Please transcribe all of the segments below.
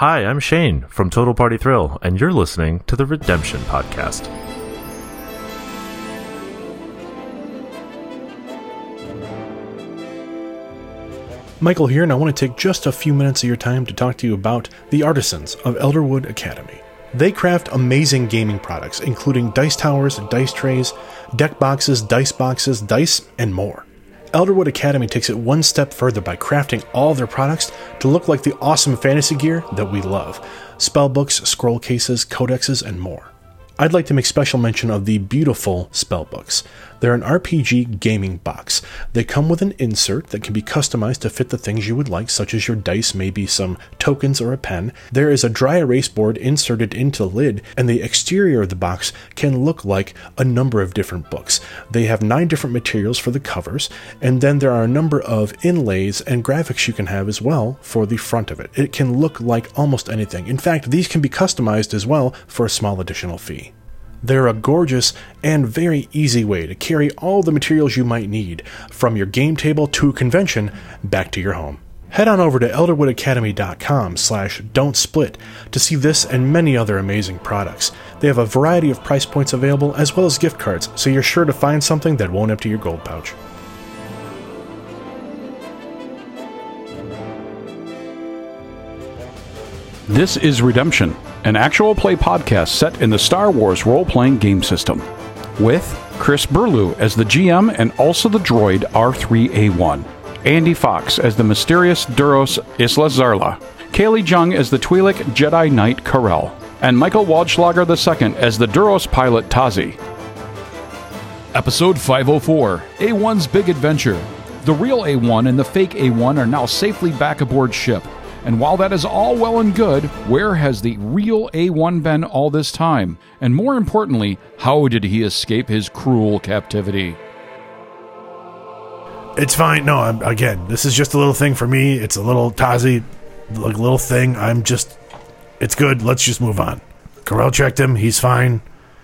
Hi, I'm Shane from Total Party Thrill, and you're listening to the Redemption Podcast. Michael here, and I want to take just a few minutes of your time to talk to you about the artisans of Elderwood Academy. They craft amazing gaming products, including dice towers, dice trays, deck boxes, dice boxes, dice, and more. Elderwood Academy takes it one step further by crafting all their products to look like the awesome fantasy gear that we love spellbooks, scroll cases, codexes, and more. I'd like to make special mention of the beautiful spellbooks. They're an RPG gaming box. They come with an insert that can be customized to fit the things you would like, such as your dice, maybe some tokens or a pen. There is a dry erase board inserted into the lid, and the exterior of the box can look like a number of different books. They have nine different materials for the covers, and then there are a number of inlays and graphics you can have as well for the front of it. It can look like almost anything. In fact, these can be customized as well for a small additional fee. They're a gorgeous and very easy way to carry all the materials you might need from your game table to convention back to your home. Head on over to elderwoodacademy.com slash don't split to see this and many other amazing products. They have a variety of price points available as well as gift cards, so you're sure to find something that won't empty your gold pouch. This is Redemption, an actual play podcast set in the Star Wars role playing game system, with Chris Burlew as the GM and also the droid R3A1, Andy Fox as the mysterious Duros Isla Zarla, Kaylee Jung as the Twi'lek Jedi Knight Karel, and Michael Waldschlager II as the Duros pilot Tazi. Episode 504 A1's Big Adventure. The real A1 and the fake A1 are now safely back aboard ship. And while that is all well and good, where has the real A1 been all this time? And more importantly, how did he escape his cruel captivity? It's fine. No, I'm, again, this is just a little thing for me. It's a little Tazi, like little thing. I'm just, it's good. Let's just move on. Karel checked him. He's fine.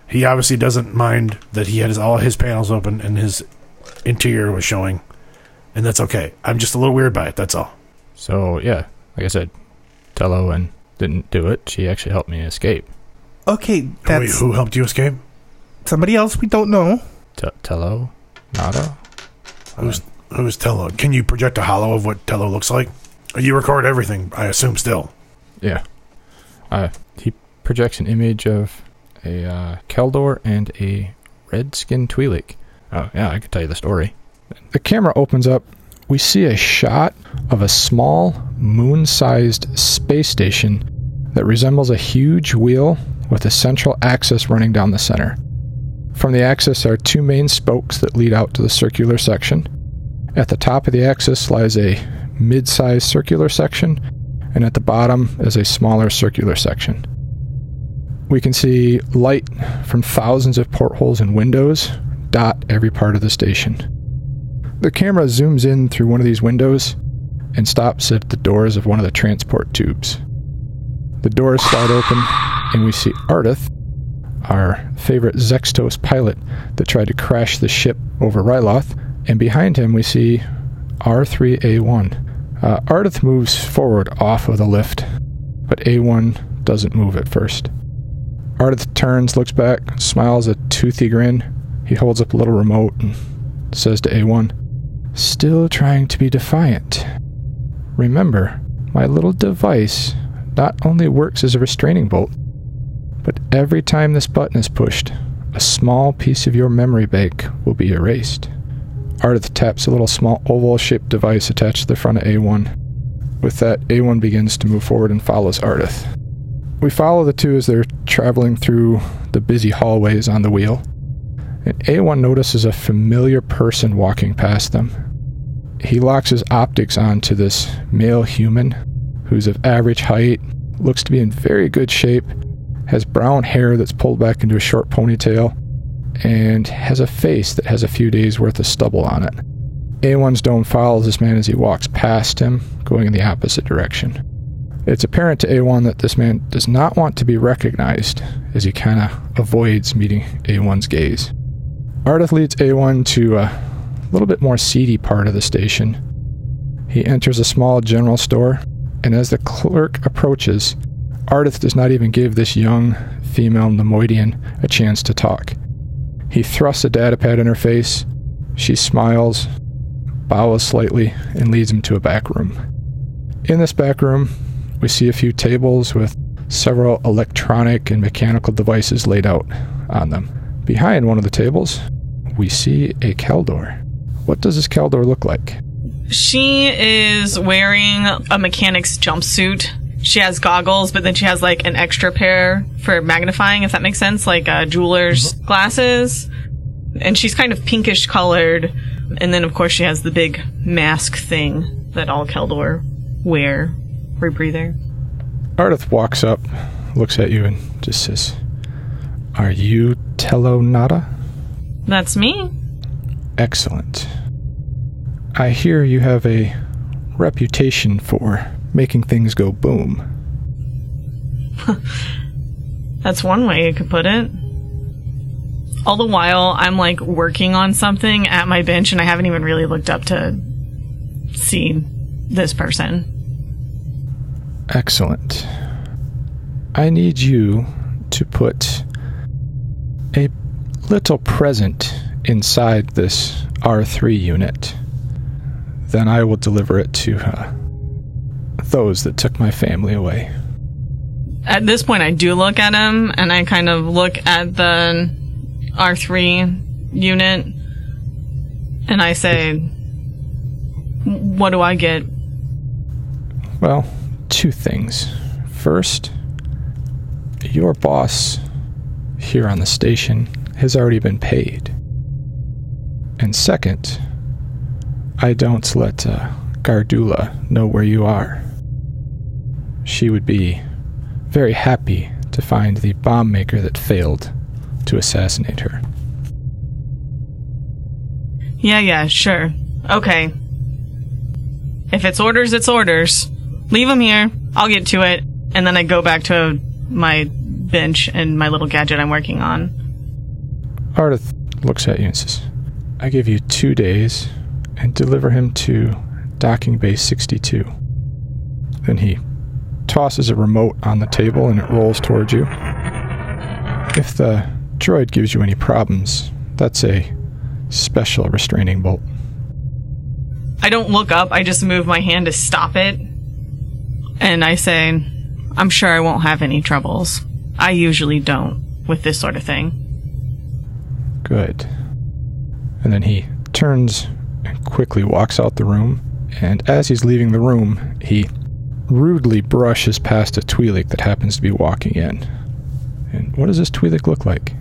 He obviously doesn't mind that he had his, all his panels open and his interior was showing, and that's okay. I'm just a little weird by it. That's all. So yeah, like I said, Tello and didn't do it. She actually helped me escape. Okay, Wait, that's who helped you escape? somebody else we don't know. T- Tello, Nada. Who's who's Tello? Can you project a holo of what Tello looks like? You record everything, I assume. Still, Yeah. Uh, he projects an image of a uh, Kel Dor and a red-skinned Twi'lek. Oh yeah, I could tell you the story. The camera opens up. We see a shot of a small moon-sized space station that resembles a huge wheel with a central axis running down the center. From the axis are two main spokes that lead out to the circular section. At the top of the axis lies a mid sized circular section, and at the bottom is a smaller circular section. We can see light from thousands of portholes and windows dot every part of the station. The camera zooms in through one of these windows and stops at the doors of one of the transport tubes. The doors slide open, and we see Ardith, our favorite Zextos pilot that tried to crash the ship over Ryloth, and behind him we see R3A1. Uh, moves forward off of the lift, but A1 doesn't move at first. Ardith turns, looks back, smiles a toothy grin. He holds up a little remote and says to A1, Still trying to be defiant. Remember, my little device not only works as a restraining bolt, but every time this button is pushed, a small piece of your memory bank will be erased. Ardith taps a little small oval shaped device attached to the front of A1. With that, A1 begins to move forward and follows Ardith. We follow the two as they're traveling through the busy hallways on the wheel, and A1 notices a familiar person walking past them. He locks his optics onto this male human who's of average height, looks to be in very good shape, has brown hair that's pulled back into a short ponytail, and has a face that has a few days worth of stubble on it. A1's dome follows this man as he walks past him, going in the opposite direction. It's apparent to A1 that this man does not want to be recognized, as he kind of avoids meeting A1's gaze. Ardith leads A1 to a little bit more seedy part of the station. He enters a small general store and as the clerk approaches, Ardith does not even give this young female Neimoidian a chance to talk. He thrusts a datapad in her face. She smiles, bows slightly, and leads him to a back room. In this back room, we see a few tables with several electronic and mechanical devices laid out on them. Behind one of the tables, we see a Kel Dor. What does this Kel Dor look like? She is wearing a mechanic's jumpsuit. She has goggles, but then she has like an extra pair for magnifying, if that makes sense, like uh, jeweler's glasses. And she's kind of pinkish colored. And then, of course, she has the big mask thing that all Kel Dor wear. Rebreather. Ardith walks up, looks at you, and just says, Are you Telonata? That's me. Excellent. I hear you have a reputation for making things go boom. That's one way you could put it. All the while, I'm like working on something at my bench, and I haven't even really looked up to see this person. Excellent. I need you to put a little present inside this R3 unit. Then I will deliver it to uh, those that took my family away. At this point, I do look at him, and I kind of look at the R3 unit, and I say, What do I get? Well, two things. First, your boss here on the station has already been paid. And second, I don't let uh, Gardulla know where you are. She would be very happy to find the bomb maker that failed to assassinate her. Yeah, yeah, sure. Okay. If it's orders, it's orders. Leave him here. I'll get to it. And then I go back to my bench and my little gadget I'm working on. Ardith looks at you and says, I give you two days and deliver him to docking bay 62. Then he tosses a remote on the table and it rolls towards you. If the droid gives you any problems, that's a special restraining bolt. I don't look up, I just move my hand to stop it. And I say, I'm sure I won't have any troubles. I usually don't with this sort of thing. Good. And then he turns and quickly walks out the room. And as he's leaving the room, he rudely brushes past a Twi'lek that happens to be walking in. And what does this Twi'lek look like?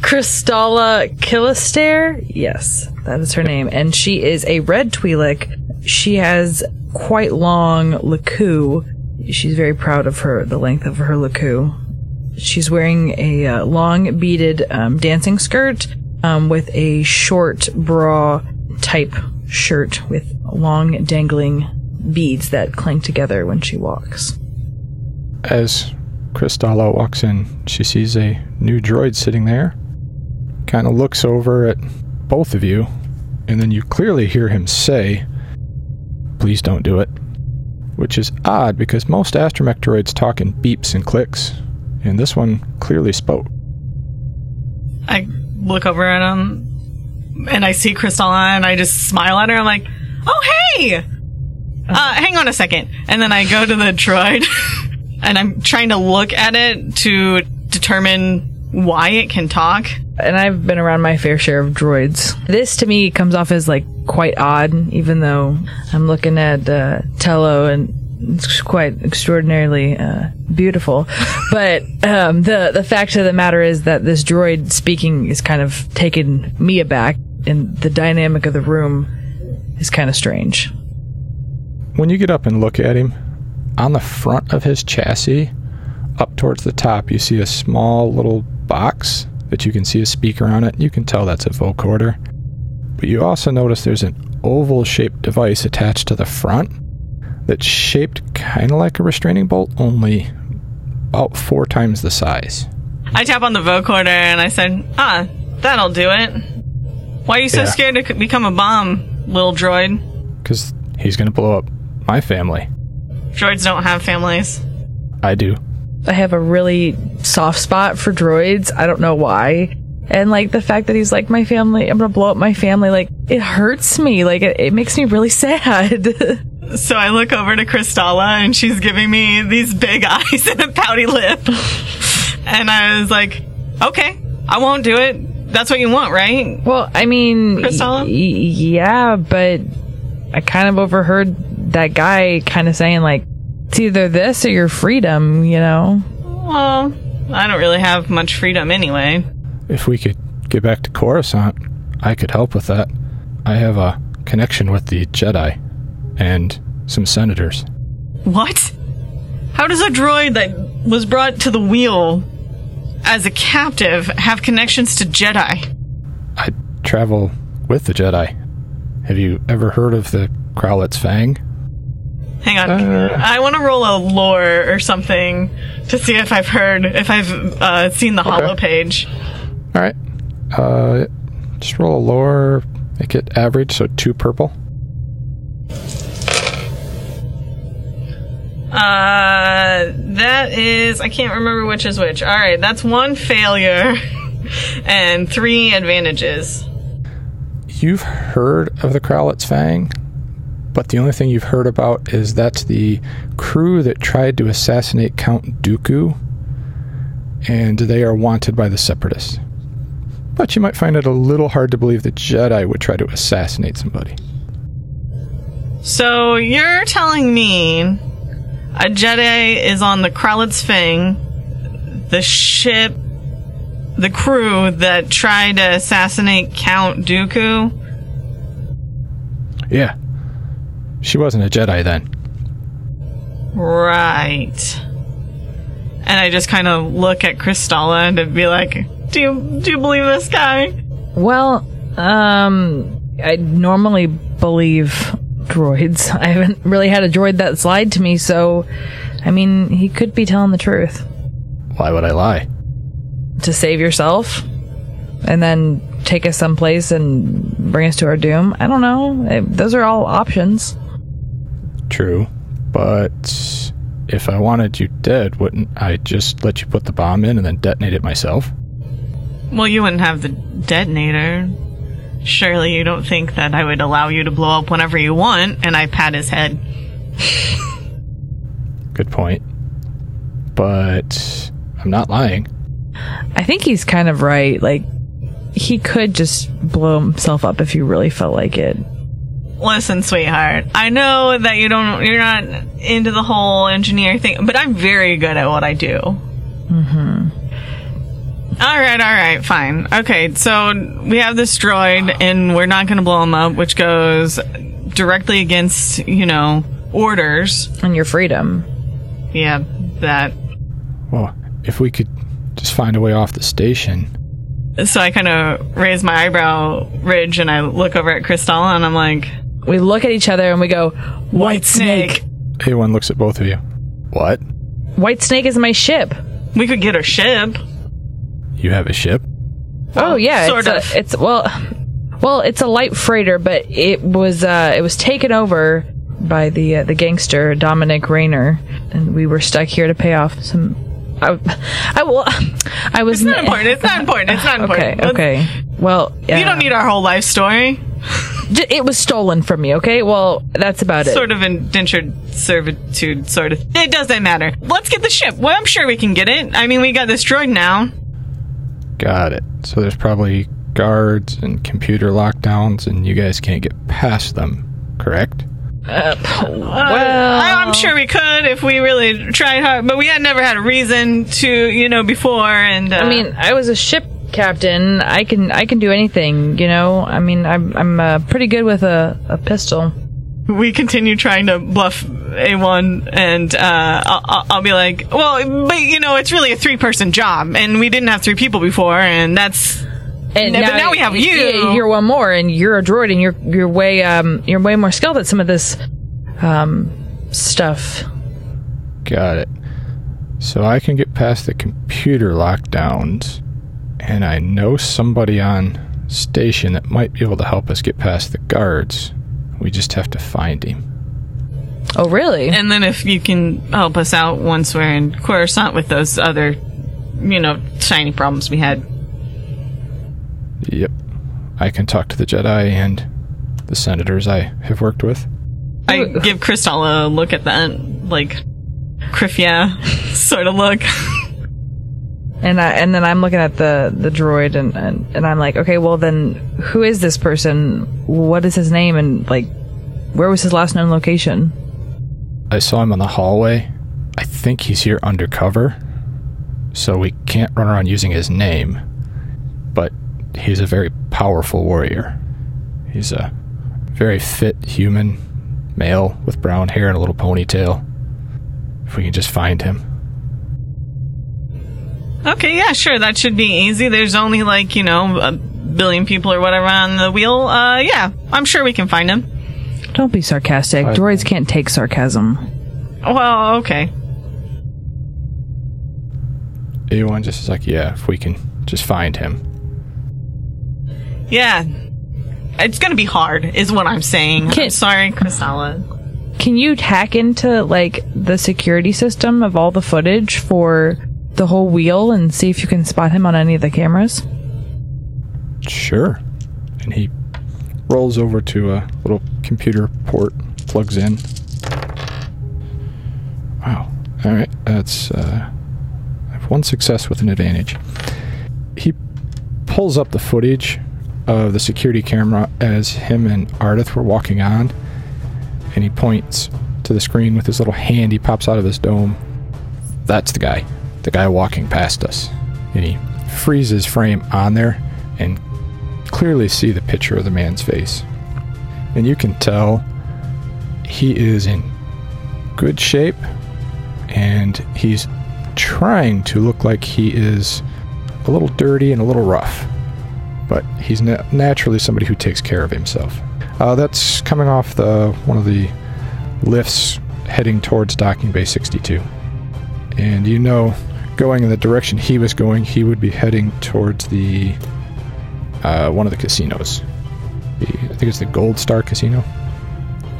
Kristalla Killister? Yes, that is her name. And she is a red Twi'lek. She has quite long lekku. She's very proud of her, the length of her lekku. She's wearing a uh, long beaded um, dancing skirt um, with a short bra type shirt with long dangling beads that clank together when she walks. As Kristalla walks in, she sees a new droid sitting there, kind of looks over at both of you, and then you clearly hear him say, Please don't do it. Which is odd because most astromech droids talk in beeps and clicks, and this one clearly spoke. I look over at him and I see Kristalla and I just smile at her. I'm like, oh, hey! Uh, hang on a second. And then I go to the droid and I'm trying to look at it to determine why it can talk. And I've been around my fair share of droids. This to me comes off as like quite odd, even though I'm looking at uh, Tello and it's quite extraordinarily uh, beautiful. But um, the the fact of the matter is that this droid speaking is kind of taken me aback, and the dynamic of the room is kind of strange. When you get up and look at him, on the front of his chassis, up towards the top, you see a small little box that you can see a speaker on it. You can tell that's a vocoder. But you also notice there's an oval shaped device attached to the front that's shaped kind of like a restraining bolt, only about four times the size. I tap on the vocoder and I said, ah, that'll do it. Why are you so Yeah. scared to become a bomb, little droid? Because he's going to blow up my family. Droids don't have families. I do. I have a really soft spot for droids. I don't know why. And like the fact that he's like my family, I'm gonna blow up my family. Like it hurts me. Like it, it makes me really sad. So I look over to Kristalla and she's giving me these big eyes and a pouty lip. and I was like, okay, I won't do it. That's what you want, right? well, I mean, Kristalla? y- yeah, but I kind of overheard that guy kind of saying like, it's either this or your freedom. You know? Well, I don't really have much freedom anyway. If we could get back to Coruscant, I could help with that. I have a connection with the Jedi and some senators. What? How does a droid that was brought to the wheel as a captive have connections to Jedi? I travel with the Jedi. Have you ever heard of the Crowlet's Fang? Hang on. I want to roll a lore or something to see if I've heard, if I've uh, seen the hollow page. All right. Uh, just roll a lore, make it average, so two purple. Uh, that is, I can't remember which is which. All right, that's one failure and three advantages. You've heard of the Crowlet's Fang, but the only thing you've heard about is that's the crew that tried to assassinate Count Dooku, and they are wanted by the Separatists. But you might find it a little hard to believe the Jedi would try to assassinate somebody. So you're telling me a Jedi is on the Kralitz Fang, the ship, the crew that tried to assassinate Count Dooku? Yeah. She wasn't a Jedi then. Right. And I just kind of look at Kristalla and to be like, do you, do you believe this guy? Well, um, I normally believe droids. I haven't really had a droid that's lied to me, so I mean, he could be telling the truth Why would I lie? to save yourself, and then take us someplace and bring us to our doom. I don't know. Eh, Those are all options. True. But if I wanted you dead, wouldn't I just let you put the bomb in and then detonate it myself? Well, you wouldn't have the detonator. Surely you don't think that I would allow you to blow up whenever you want, and I pat his head. Good point. But I'm not lying. I think he's kind of right. Like, he could just blow himself up if he really felt like it. Listen, sweetheart, I know that you don't, you're not into the whole engineer thing, but I'm very good at what I do. Mm-hmm. All right, all right, fine. Okay, so we have this droid, and we're not going to blow him up, which goes directly against, you know, orders. And your freedom. Yeah, that. Well, if we could just find a way off the station. So I kind of raise my eyebrow ridge, and I look over at Kristalla, and I'm like, We look at each other and we go, White Snake. A1 looks at both of you. What? White Snake is my ship. We could get her ship. You have a ship? oh yeah, sort it's of. A, it's well, well, it's a light freighter, but it was uh, it was taken over by the uh, the gangster Dominic Rayner, and we were stuck here to pay off some. I, I will. I was It's not important. It's not important. It's not Okay, important. Let's- okay. Well, You don't need our whole life story. It was stolen from me. Okay, well, that's about it. Sort of indentured servitude, sort of. It doesn't matter. Let's get the ship. Well, I'm sure we can get it. I mean, we got this droid now. Got it. So there's probably guards and computer lockdowns, and you guys can't get past them, correct? well, I, I'm sure we could if we really tried hard, but we had never had a reason to, you know, before. And uh, I mean, I was a ship captain. I can I can do anything. You know. I mean, I'm I'm uh, pretty good with a, a pistol. We continue trying to bluff A1, and uh, I'll, I'll- I'll be like, well, but you know, it's really a three person job, and we didn't have three people before, and that's. And No, but now we have you. yeah, You're one more, and you're a droid, and you're you're way um you're way more skilled at some of this um stuff. Got it. So I can get past the computer lockdowns, and I know somebody on station that might be able to help us get past the guards. We just have to find him. Oh, really? And then if you can help us out once we're in Coruscant with those other, you know, shiny problems we had. Yep. I can talk to the Jedi and the senators I have worked with. I give Crystal a look at that, like, Krifia sort of look. And I and then I'm looking at the the droid and, and and I'm like, okay, well then, who is this person? What is his name? And like, where was his last known location? I saw him in the hallway. I think he's here undercover, so we can't run around using his name. But he's a very powerful warrior. He's a very fit human male with brown hair and a little ponytail. If we can just find him. Okay, yeah, sure, that should be easy. There's only like, you know, a billion people or whatever on the wheel. Uh, yeah, I'm sure we can find him. Don't be sarcastic. I- Droids can't take sarcasm. Well, okay. A1 just is like, yeah, if we can just find him. Yeah. It's gonna be hard, is what I'm saying. I'm sorry, Kristalla. Can you hack into like the security system of all the footage for the whole wheel and see if you can spot him on any of the cameras? Sure. And he rolls over to a little computer port, plugs in. Wow. All right. That's uh, I have one success with an advantage. He pulls up the footage of the security camera as him and Ardith were walking on, and he points to the screen with his little hand. He pops out of his dome. That's the guy. The guy walking past us. And he freezes frame on there and clearly see the picture of the man's face. And you can tell he is in good shape and he's trying to look like he is a little dirty and a little rough. But he's na- naturally somebody who takes care of himself. Uh, that's coming off the one of the lifts heading towards docking bay 62. And you know, going in the direction he was going, he would be heading towards the uh, one of the casinos. The, I think it's the Gold Star Casino.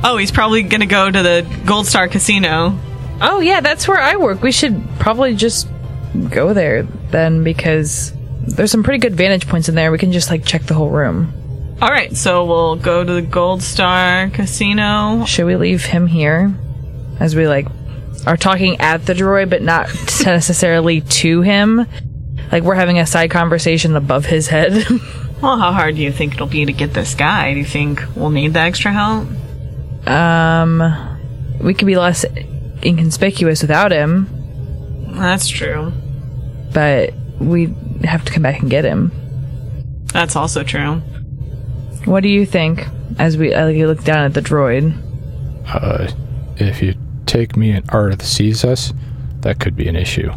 Oh, he's probably gonna go to the Gold Star Casino. Oh yeah, that's where I work. We should probably just go there then because there's some pretty good vantage points in there. We can just like check the whole room. Alright, so we'll go to the Gold Star Casino. Should we leave him here as we like are talking at the droid but not necessarily to him? Like we're having a side conversation above his head. Well, how hard do you think it'll be to get this guy? Do you think we'll need the extra help? um we could be less inconspicuous without him, That's true. but we have to come back and get him. That's also true. What do you think as we uh, you look down at the droid? Uh, if you take me and Ardith sees us, that could be an issue.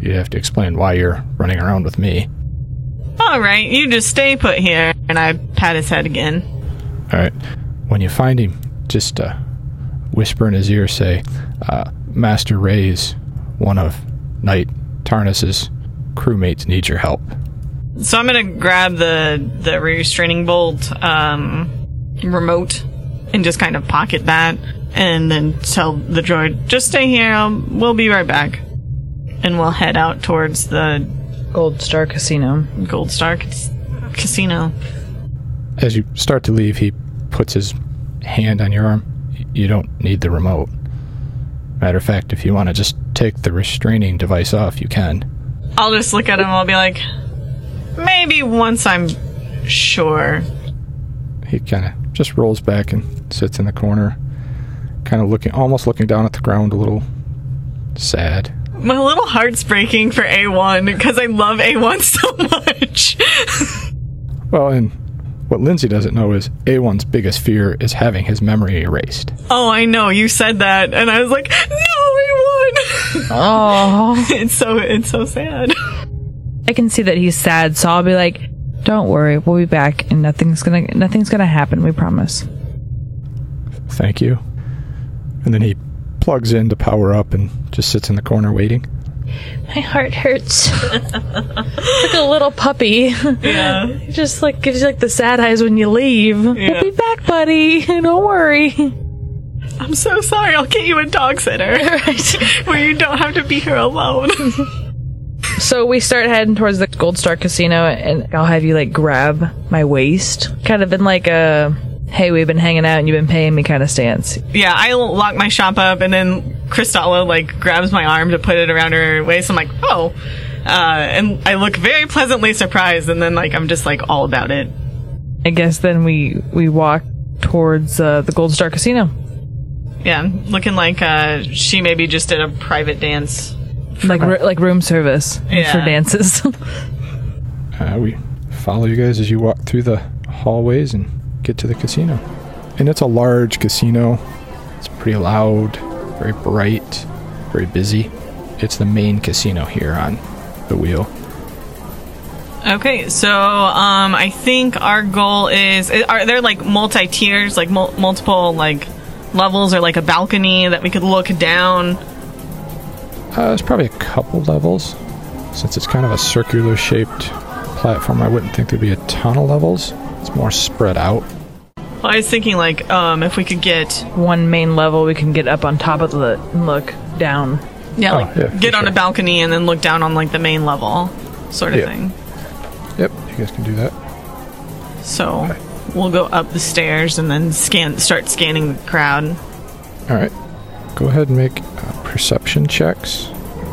You'd have to explain why you're running around with me. Alright, you just stay put here. And I pat his head again. All right. When you find him, just uh, whisper in his ear, say, uh, "Master Ray's one of Knight Tarnus's crewmates needs your help." So I'm gonna grab the the restraining bolt um, remote and just kind of pocket that, and then tell the droid, "Just stay here. I'll, we'll be right back." And we'll head out towards the Gold Star Casino. Gold Star cas- Casino. As you start to leave, he puts his hand on your arm. You don't need the remote. Matter of fact, if you want to just take the restraining device off, you can. I'll just look at him. I'll be like, maybe once I'm sure. He kind of just rolls back and sits in the corner, kind of looking, almost looking down at the ground, a little sad. My little heart's breaking for A1 because I love A1 so much. Well, and what Lindsay doesn't know is A1's biggest fear is having his memory erased. oh, I know. You said that. And I was like, no, A1. Oh, it's so, it's so sad. I can see that he's sad, so I'll be like, "Don't worry, we'll be back, and nothing's gonna nothing's gonna happen. We promise." Thank you. And then he plugs in to power up and just sits in the corner waiting. My heart hurts. like a little puppy. Yeah. It just like gives you like the sad eyes when you leave. Yeah. We'll be back, buddy. Don't worry. I'm so sorry. I'll get you a dog sitter right. where you don't have to be here alone. So we start heading towards the Gold Star Casino, and I'll have you like grab my waist, kind of in like a "Hey, we've been hanging out and you've been paying me" kind of stance. yeah, I lock my shop up, and then Kristalla like grabs my arm to put it around her waist. I'm like, oh, uh, and I look very pleasantly surprised, and then like I'm just like all about it. I guess then we we walk towards uh, the Gold Star Casino, Yeah, looking like uh, she maybe just did a private dance. like r- like room service Yeah. for dances. Uh, we follow you guys as you walk through the hallways and get to the casino. And it's a large casino. It's pretty loud, very bright, very busy. It's the main casino here on the wheel. Okay, so um, I think our goal is are there like multi tiers, like mul- multiple like levels, or like a balcony that we could look down? Uh, there's probably a couple levels. Since it's kind of a circular shaped platform, I wouldn't think there'd be a ton of levels. It's more spread out. Well, I was thinking like um, if we could get One main level, we can get up on top of the and look down. yeah, Oh, like yeah, for get on sure. a balcony and then look down on like the main level, sort of Yeah. thing. Yep, you guys can do that. So we'll go up the stairs and then scan, start scanning the crowd. All right. Go ahead and make uh, perception checks.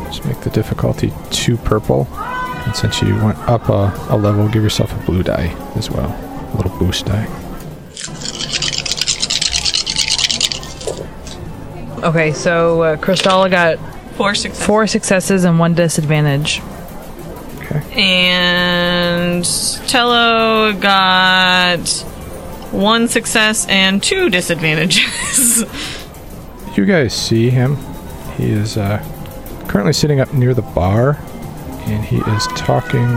Just make the difficulty two purple. And since you went up a, a level, give yourself a blue die as well. A little boost die. Okay, so uh, Kristalla got Four success. four successes and one disadvantage. Okay. And Tello got one success and two disadvantages. You guys see him. He is uh, currently sitting up near the bar, and he is talking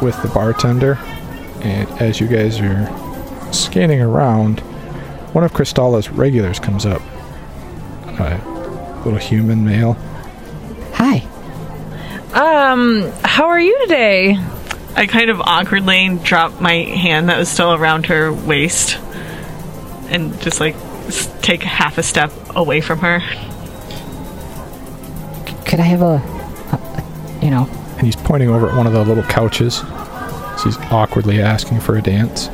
with the bartender. And as you guys are scanning around, one of Kristalla's regulars comes up. A little human male. Hi. Um, how are you today? I kind of awkwardly dropped my hand that was still around her waist and just like take half a step away from her. Could I have a, a, a- you know, and he's pointing over at one of the little couches. So he's awkwardly asking for a dance.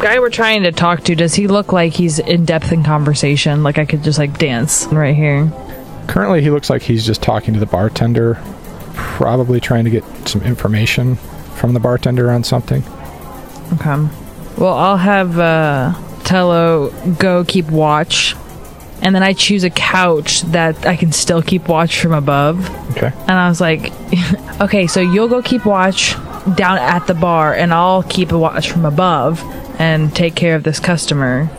Guy we're trying to talk to, does he look like he's in depth in conversation? Like I could just like dance right here. Currently, he looks like he's just talking to the bartender, probably trying to get some information from the bartender on something. Okay. Well, I'll have uh, Tello go keep watch, and then I choose a couch that I can still keep watch from above. Okay. And I was like, okay, so you'll go keep watch down at the bar, and I'll keep a watch from above and take care of this customer.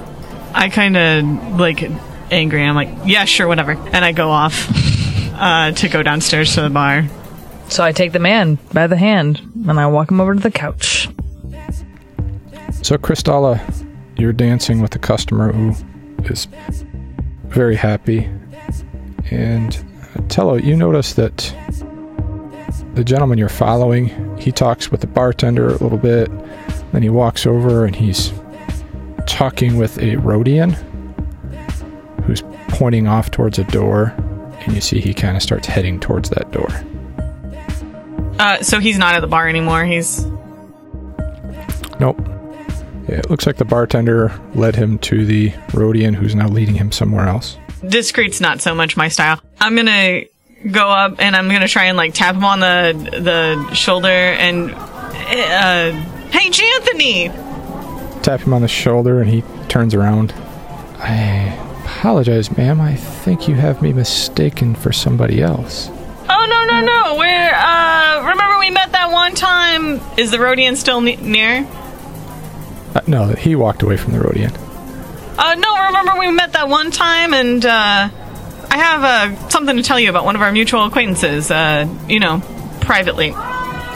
I kind of like angry. I'm like, yeah, sure, whatever. And I go off uh, to go downstairs to the bar. So I take the man by the hand and I walk him over to the couch. So, Kristalla, you're dancing with a customer who is very happy. And uh, Tello, you notice that the gentleman you're following, he talks with the bartender a little bit. Then he walks over and he's talking with a Rodian who's pointing off towards a door. And you see he kind of starts heading towards that door. Uh, so he's not at the bar anymore. He's Nope. Yeah, it looks like the bartender led him to the Rodian who's now leading him somewhere else. discreet's not so much my style. I'm gonna go up and I'm gonna try and like tap him on the the shoulder and uh, hey, Janthony. Tap him on the shoulder and he turns around. I apologize, ma'am. I think you have me mistaken for somebody else. Oh no no no! Where? Uh, remember we met that one time? Is the Rodian still ne- near? Uh, no, he walked away from the Rodian. Uh, no. Remember we met that one time, and uh, I have uh something to tell you about one of our mutual acquaintances. Uh, you know, privately.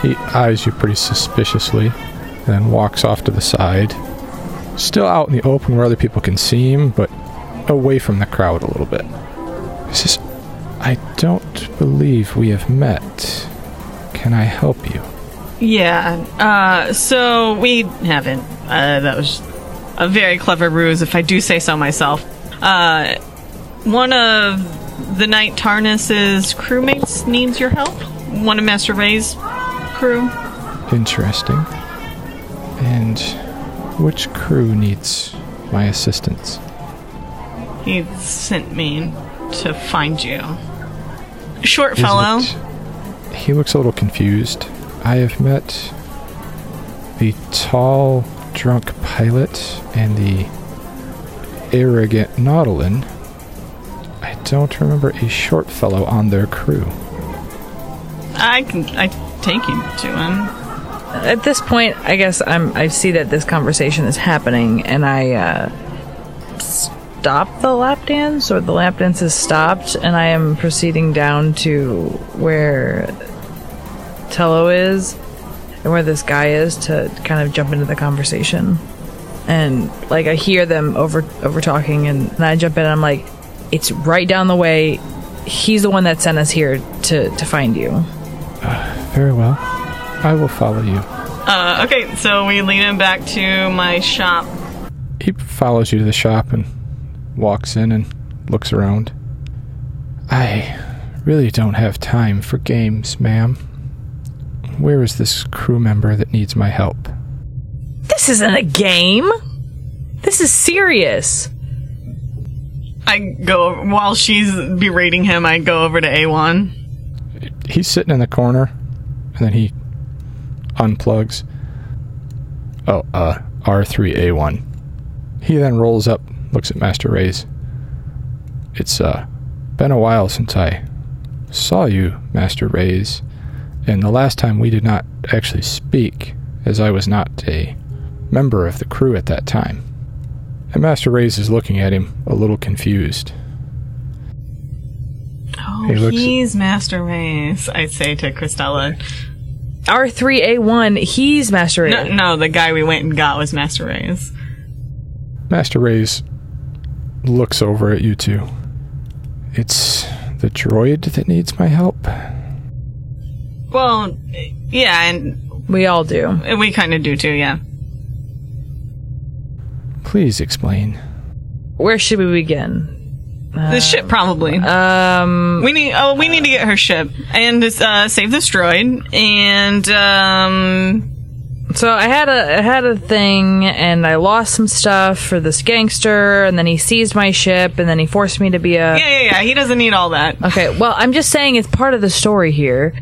He eyes you pretty suspiciously, and then walks off to the side. Still out in the open where other people can see him, but away from the crowd a little bit. He says, I don't believe we have met. Can I help you? Yeah. Uh, so we haven't. Uh, that was a very clever ruse, if I do say so myself. Uh, one of the Knight Tarnus's crewmates needs your help. One of Master Ray's crew. Interesting. And which crew needs my assistance? He sent me to find you. Short Is fellow. it- he looks a little confused. I have met the tall, drunk pilot and the arrogant Nautolan. I don't remember a short fellow on their crew. I can I take you to him. At this point, I guess I'm. I see that this conversation is happening, and I uh, stop the lap dance, or the lap dance is stopped, and I am proceeding down to where Tello is, and where this guy is, to kind of jump into the conversation. And like I hear them over over talking, and, and I jump in, and I'm like, "It's right down the way. He's the one that sent us here to to find you." Very well. I will follow you. Uh, okay, so we lead him back to my shop. He follows you to the shop and walks in and looks around. I really don't have time for games, ma'am. Where is this crew member that needs my help? This isn't a game. This is serious. I go while she's berating him. I go over to A1. He's sitting in the corner, and then he unplugs. Oh, uh, R3A1. He then rolls up, looks at Master Rays. It's, uh, been a while since I saw you, Master Rays, and the last time we did not actually speak, as I was not a member of the crew at that time. And Master Rays is looking at him, a little confused. Oh, He he's Master Race. I say to Kristalla. R3A1, he's Master No, no, the guy we went and got was Master Ray's. Master Rays looks over at you two. It's the droid that needs my help. Well, yeah, and We all do. we kind of do too. Yeah. Please explain. Where should we begin? The ship probably. Um, we need. Oh, we need to get her ship and uh, save this droid. And um, so I had a I had a thing, and I lost some stuff for this gangster, and then he seized my ship, and then he forced me to be a. yeah, yeah, yeah. He doesn't need all that. Okay, well, I'm just saying it's part of the story here.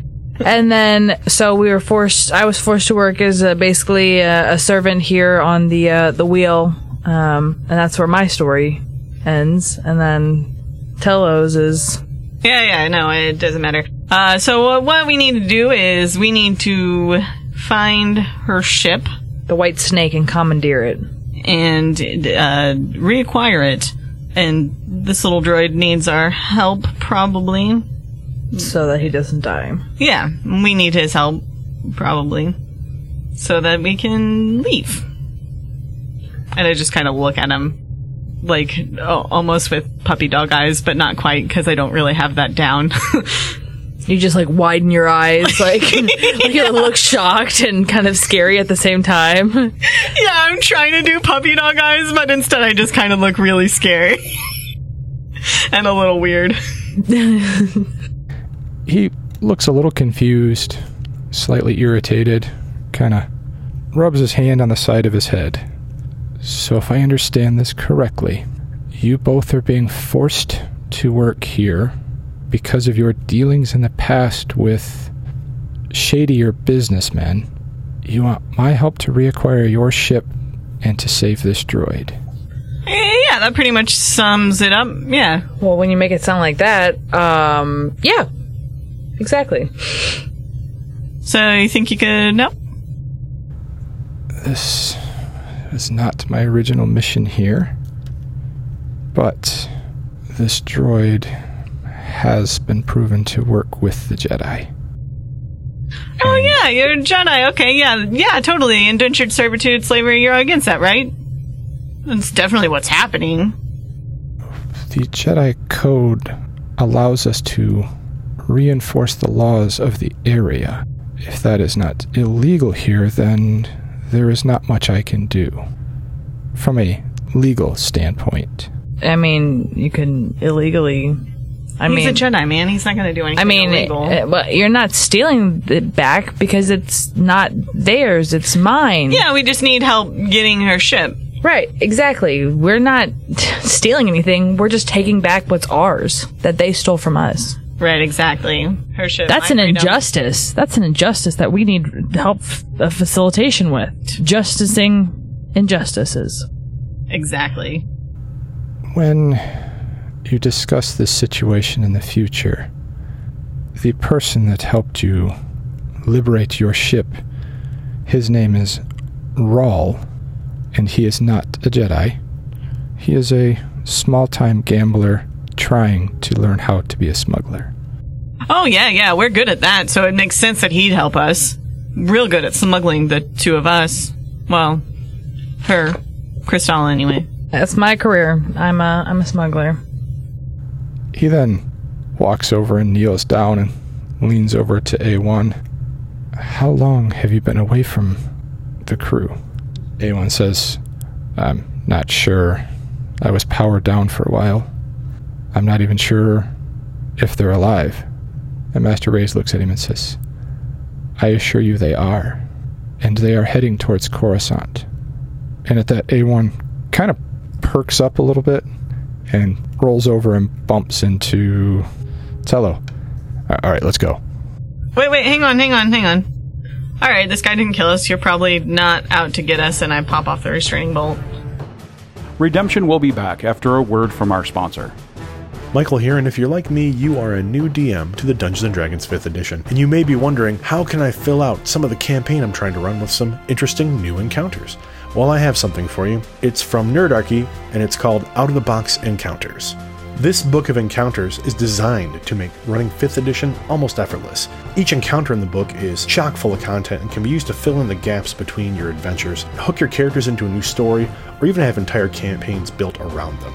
And then, so we were forced. I was forced to work as a, basically a, a servant here on the uh, the wheel, um, and that's where my story ends. And then Telos is Yeah, yeah, no, it doesn't matter. Uh, so what we need to do is we need to find her ship the White Snake and commandeer it. and uh, reacquire it. And this little droid needs our help, probably. so that he doesn't die. Yeah, we need his help, probably, so that we can leave. And I just kind of look at him, like oh, almost with puppy dog eyes, but not quite because I don't really have that down. You just like widen your eyes, like, like you look shocked and kind of scary at the same time. yeah, I'm trying to do puppy dog eyes, but instead I just kind of look really scary and a little weird. He looks a little confused, slightly irritated, kind of rubs his hand on the side of his head. So, if I understand this correctly, you both are being forced to work here because of your dealings in the past with shadier businessmen. You want my help to reacquire your ship and to save this droid. Yeah, that pretty much sums it up. Yeah. Well, when you make it sound like that, um, yeah, exactly. So you think you could? Nope. This is not my original mission here. But this droid has been proven to work with the Jedi. Oh yeah, you're a Jedi. Okay, yeah, yeah, totally. Indentured servitude, slavery. You're against that, right? That's definitely what's happening. The Jedi Code allows us to reinforce the laws of the area. If that is not illegal here, then there is not much I can do. From a legal standpoint. I mean, you can illegally. I He's mean, a Jedi man. He's not going to do anything I mean, illegal. uh, well, you're not stealing it back because it's not theirs; it's mine. yeah, we just need help getting her ship. Right, exactly. We're not stealing anything. We're just taking back what's ours that they stole from us. Right, exactly. Her ship. That's an freedom. injustice. That's an injustice that we need help f- uh, facilitation with. Justicing injustices. Exactly. When you discuss this situation in the future, the person that helped you liberate your ship, his name is Rawl, and he is not a Jedi. He is a small time gambler trying to learn how to be a smuggler. Oh yeah, yeah, we're good at that, so it makes sense that he'd help us. Real good at smuggling the two of us. Well, her, Crystal, anyway. That's my career. I'm a I'm a smuggler. He then walks over and kneels down and leans over to A1. How long have you been away from the crew? A1 says, I'm not sure. I was powered down for a while. I'm not even sure if they're alive. And Master Rays looks at him and says, I assure you they are. And they are heading towards Coruscant. And at that, A1 kind of perks up a little bit and rolls over and bumps into Tello. All right, let's go. Wait, wait, hang on, hang on, hang on. Alright, this guy didn't kill us. You're probably not out to get us, and I pop off the restraining bolt. Redemption will be back after a word from our sponsor. Michael here, and if you're like me, you are a new DM to the Dungeons and Dragons 5th edition, and you may be wondering how can I fill out some of the campaign I'm trying to run with some interesting new encounters? Well, I have something for you. It's from Nerdarchy, and it's called Out of the Box Encounters. This book of encounters is designed to make running 5th edition almost effortless. Each encounter in the book is chock full of content and can be used to fill in the gaps between your adventures, hook your characters into a new story, or even have entire campaigns built around them.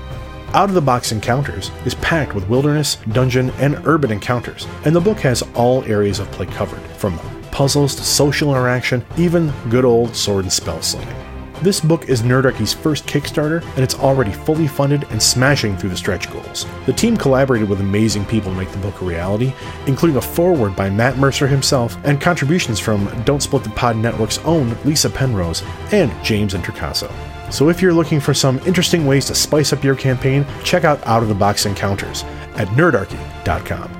Out of the Box Encounters is packed with wilderness, dungeon, and urban encounters, and the book has all areas of play covered, from puzzles to social interaction, even good old sword and spell slinging. This book is Nerdarchy's first Kickstarter, and it's already fully funded and smashing through the stretch goals. The team collaborated with amazing people to make the book a reality, including a foreword by Matt Mercer himself and contributions from Don't Split the Pod Network's own Lisa Penrose and James Introcaso. So if you're looking for some interesting ways to spice up your campaign, check out Out of the Box Encounters at nerdarchy.com.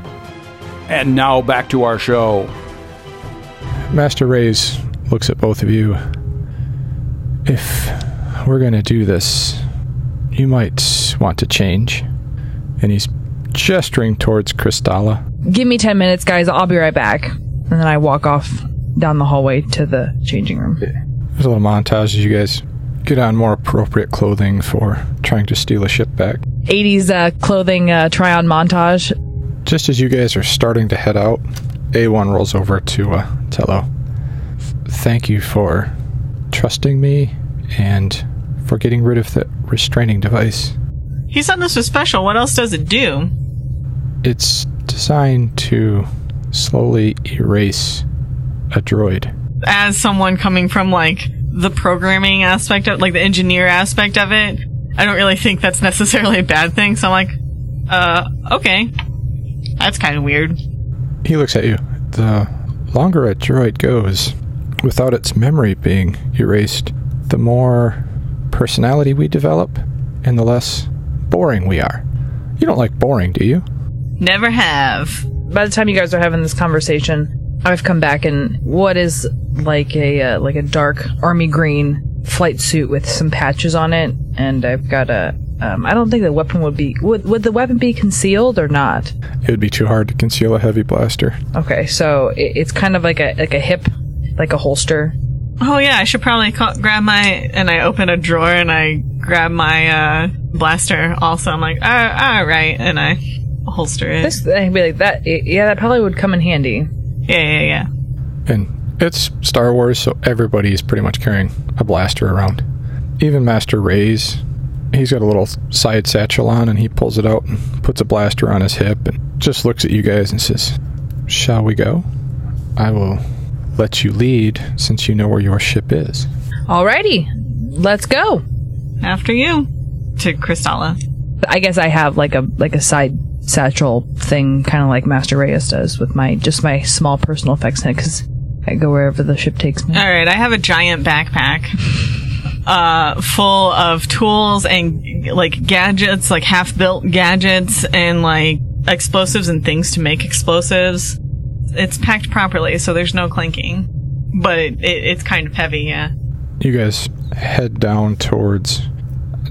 And now back to our show. Master Rays looks at both of you. If we're going to do this, you might want to change. And he's gesturing towards Kristalla. Give me 10 minutes, guys. I'll be right back. And then I walk off down the hallway to the changing room. There's a little montage as you guys get on more appropriate clothing for trying to steal a ship back. 80s uh, clothing uh, try on montage. Just as you guys are starting to head out, A1 rolls over to uh, Tello. Thank you for trusting me and for getting rid of the restraining device. He said this was special. What else does it do? It's designed to slowly erase a droid. As someone coming from like the programming aspect of like the engineer aspect of it, I don't really think that's necessarily a bad thing. So I'm like, uh, okay. That's kind of weird. He looks at you. The longer a droid goes without its memory being erased, the more personality we develop and the less boring we are. You don't like boring, do you? Never have. By the time you guys are having this conversation, I've come back and what is like a uh, like a dark army green flight suit with some patches on it, and I've got a. Um, I don't think the weapon would be would would the weapon be concealed or not? It would be too hard to conceal a heavy blaster. Okay, so it, it's kind of like a like a hip, like a holster. Oh yeah, I should probably ca- grab my and I open a drawer and I grab my uh, blaster. Also, I'm like, uh, all right, and I holster it. This I'd be like that. Yeah, that probably would come in handy. yeah, yeah, yeah. And it's Star Wars, so everybody is pretty much carrying a blaster around. Even Master Rays, he's got a little side satchel on and he pulls it out and puts a blaster on his hip and just looks at you guys and says, Shall we go? I will let you lead since you know where your ship is. Alrighty, let's go. After you, to Kristalla. I guess I have like a like a side satchel thing, kind of like Master Reyes does with my just my small personal effects in it because I go wherever the ship takes me. All right, I have a giant backpack uh, full of tools and like gadgets, like half-built gadgets and like explosives and things to make explosives. It's packed properly, so there's no clinking, but it, it, it's kind of heavy. Yeah. You guys head down towards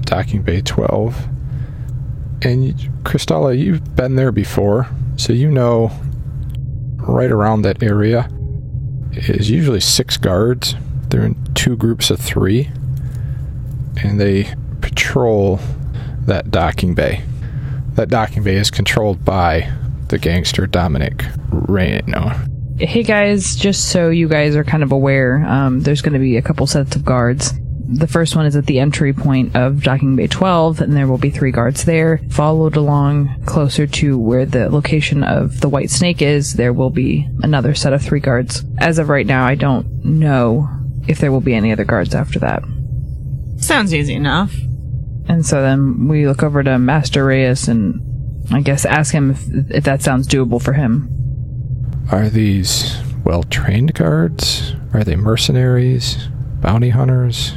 docking bay 12. And you, Kristalla, you've been there before, so you know right around that area is usually six guards. They're in two groups of three, and they patrol that docking bay. That docking bay is controlled by the gangster Dominic Reyno. Hey guys, just so you guys are kind of aware, um, there's going to be a couple sets of guards. The first one is at the entry point of Docking Bay 12, and there will be three guards there. Followed along closer to where the location of the White Snake is, there will be another set of three guards. As of right now, I don't know if there will be any other guards after that. Sounds easy enough. And so then we look over to Master Reyes and I guess ask him if, if that sounds doable for him. Are these well trained guards? Are they mercenaries? Bounty hunters?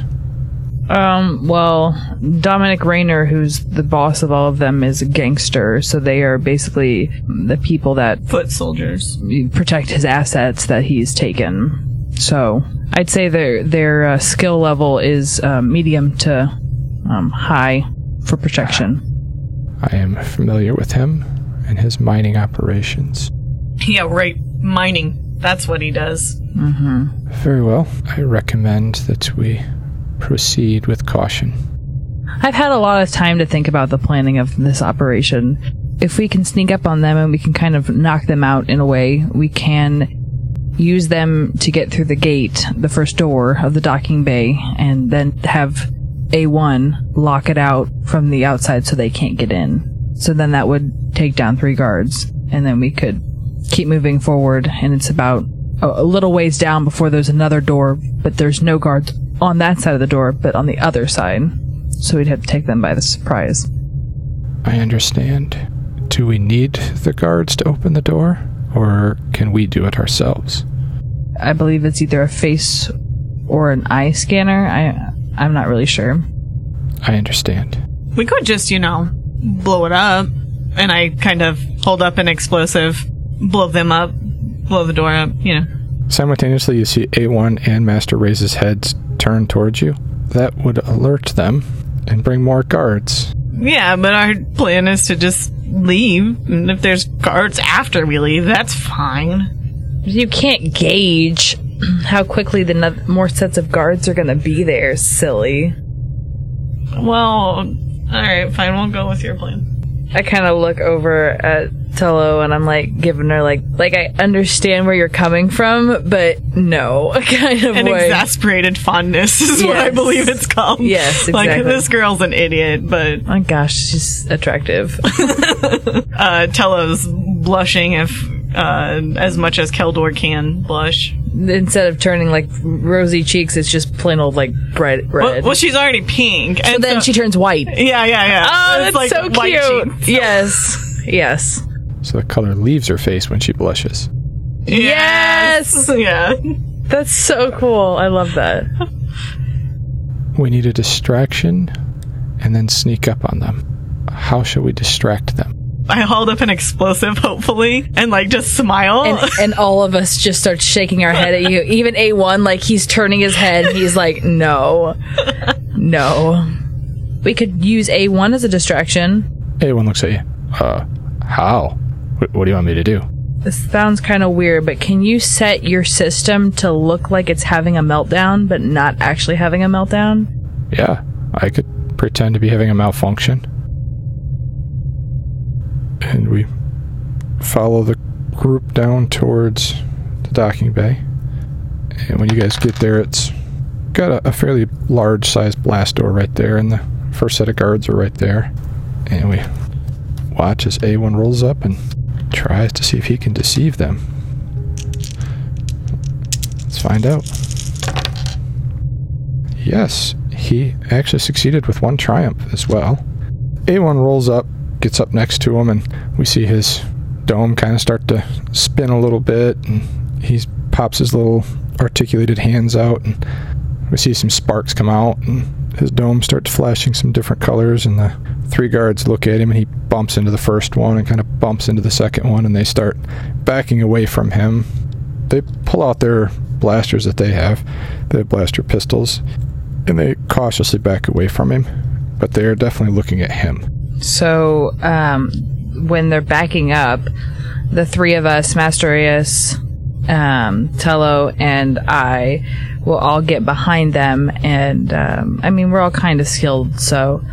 Um, well, Dominic Rayner, who's the boss of all of them, is a gangster, so they are basically the people that Foot soldiers. protect his assets that he's taken. So I'd say their their uh, skill level is uh, medium to um, high for protection. I am familiar with him and his mining operations. Yeah, right. Mining. That's what he does. Very well. I recommend that we proceed with caution. I've had a lot of time to think about the planning of this operation. If we can sneak up on them and we can kind of knock them out in a way, we can use them to get through the gate, the first door of the docking bay, and then have A1 lock it out from the outside so they can't get in. So then that would take down three guards, and then we could keep moving forward, and it's about a, little ways down before there's another door, but there's no guards on that side of the door, but on the other side. So we'd have to take them by the surprise. I understand. Do we need the guards to open the door? Or can we do it ourselves? I believe it's either a face or an eye scanner. I I'm not really sure. I understand. We could just, you know, blow it up. And I kind of hold up an explosive, blow them up, blow the door up, you know. Simultaneously, you see A1 and Master Ray's heads turn towards you. That would alert them and bring more guards. Yeah, but our plan is to just leave. And if there's guards after we leave, that's fine. You can't gauge how quickly the no- more sets of guards are going to be there. Silly. Well, alright, fine, we'll go with your plan. I kind of look over at Tello and I'm like giving her like like I understand where you're coming from, but no kind of An way. exasperated fondness is what I believe it's called. Yes, Like, this girl's an idiot, but My gosh, she's attractive. uh, Tello's blushing if uh, as much as Kel Dor can blush. Instead of turning like rosy cheeks, it's just plain old like bright red. well, she's already pink. so and then she turns white. Yeah, yeah, yeah. Oh, It's that's like so cute. cheeks. Yes, yes, So the color leaves her face when she blushes. yes. Yeah. That's so cool. I love that. We need a distraction and then sneak up on them. How shall we distract them? I hold up an explosive, hopefully, and like just smile. And, and all of us just start shaking our head at you. Even A1, like he's turning his head. He's like, no, no. We could use A1 as a distraction. A1 looks at you. Uh, how? What, what do you want me to do? This sounds kind of weird, but can you set your system to look like it's having a meltdown, but not actually having a meltdown? Yeah, I could pretend to be having a malfunction. And we follow the group down towards the docking bay. And when you guys get there, it's got a, a fairly large sized blast door right there, and the first set of guards are right there. And we watch as A1 rolls up and tries to see if he can deceive them. Let's find out. Yes, he actually succeeded with one triumph as well. A1 rolls up, gets up next to him, and we see his dome kind of start to spin a little bit, and he pops his little articulated hands out, and we see some sparks come out, and his dome starts flashing some different colors, and the three guards look at him, and he bumps into the first one and kind of bumps into the second one, and they start backing away from him. They pull out their blasters that they have, have blaster pistols, and they cautiously back away from him, but they are definitely looking at him. So, um, when they're backing up, the three of us, Masterius, um, Tello, and I, will all get behind them. And um, I mean, we're all kind of skilled, so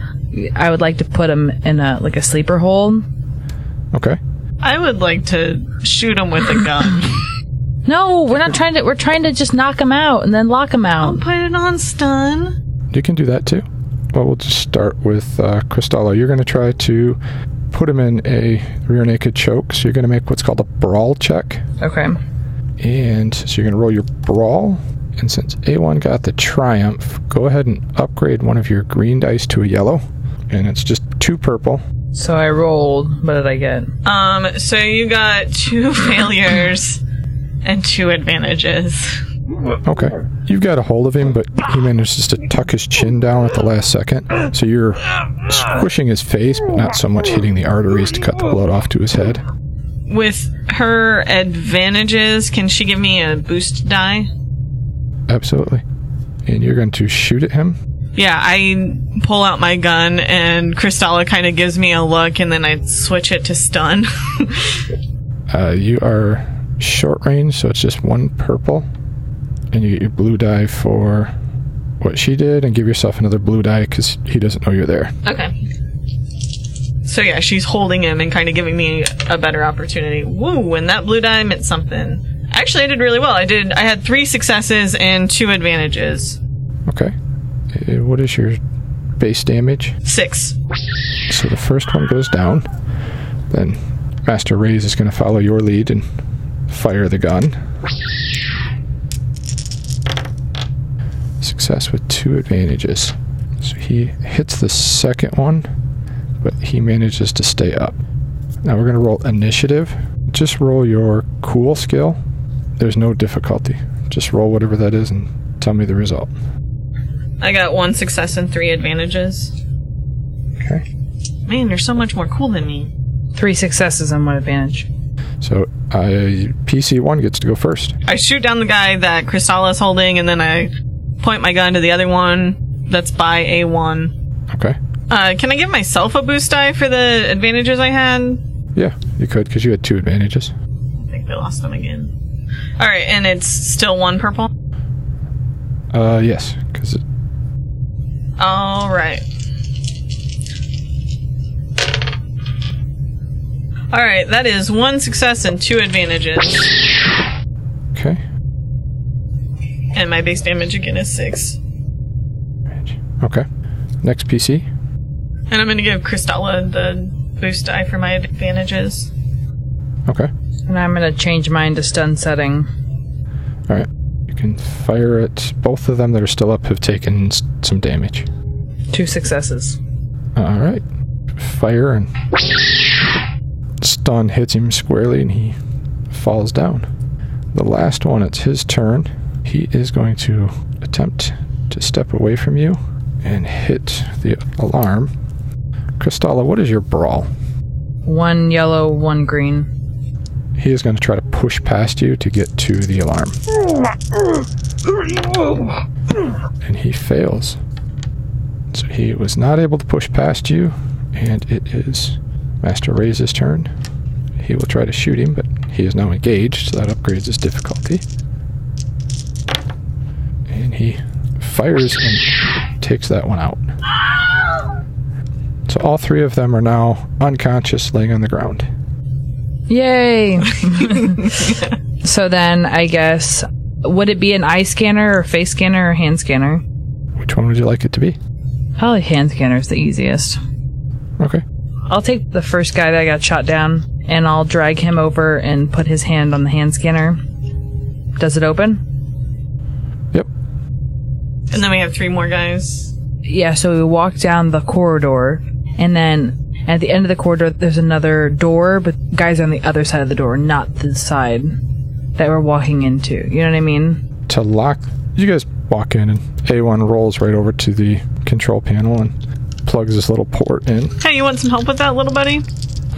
I would like to put them in a like a sleeper hold. Okay. I would like to shoot him with a gun. No, we're not trying to. We're trying to just knock them out and then lock them I'll out. put it on stun. You can do that too. Well, we'll just start with uh, Kristalla. You're going to try to put him in a rear naked choke. So you're going to make what's called a brawl check. Okay. And so you're going to roll your brawl. And since A1 got the triumph, go ahead and upgrade one of your green dice to a yellow. And it's just two purple. So I rolled. What did I get? Um, so you got two failures and two advantages. Okay. You've got a hold of him, but he manages to tuck his chin down at the last second. So you're squishing his face, but not so much hitting the arteries to cut the blood off to his head. With her advantages, can she give me a boost die? Absolutely. And you're going to shoot at him. Yeah, I pull out my gun and Kristalla kind of gives me a look and then I switch it to stun. Uh, you are short range, so it's just one purple. And you get your blue die for what she did, and give yourself another blue die because he doesn't know you're there. okay. So yeah, she's holding him and kind of giving me a better opportunity. Woo, and that blue die meant something. Actually, I did really well. I did. I had three successes and two advantages. Okay. Uh, what is your base damage? Six. So the first one goes down. Then Master Rays is going to follow your lead and fire the gun. Success with two advantages. So he hits the second one, but he manages to stay up. Now we're going to roll initiative. Just roll your cool skill. There's no difficulty. Just roll whatever that is and tell me the result. I got one success and three advantages. Okay. Man, you're so much more cool than me. Three successes and one advantage. So uh, PC1 gets to go first. I shoot down the guy that Kristalla is holding, and then I point my gun to the other one that's by A1. Okay. Uh, can I give myself a boost die for the advantages I had? Yeah, you could because you had two advantages. I think I lost them again. Alright, and it's still one purple? Uh, yes, because Alright. Alright, that is one success and two advantages. okay. And my base damage again is six. Okay. Next PC. And I'm gonna give Kristalla the boost die for my advantages. Okay. And I'm gonna change mine to stun setting. All right. You can fire at both of them that are still up. Have taken some damage. Two successes. All right. Fire and stun hits him squarely, and he falls down. The last one, it's his turn. He is going to attempt to step away from you and hit the alarm. Kristalla, what is your brawl? One yellow, one green. He is going to try to push past you to get to the alarm. And he fails. So he was not able to push past you, and it is Master Ray's turn. He will try to shoot him, but he is now engaged, so that upgrades his difficulty. And he fires and takes that one out. So all three of them are now unconscious, laying on the ground. Yay! so then, I guess, would it be an eye scanner or face scanner or hand scanner? Which one would you like it to be? Probably hand scanner is the easiest. Okay. I'll take the first guy that I got shot down and I'll drag him over and put his hand on the hand scanner. Does it open? Yep. And then we have three more guys. Yeah, so we walk down the corridor And then at the end of the corridor, there's another door, but guys are on the other side of the door, not the side that we're walking into. You know what I mean? To lock, you guys walk in, and A1 rolls right over to the control panel and plugs this little port in. Hey, you want some help with that, little buddy?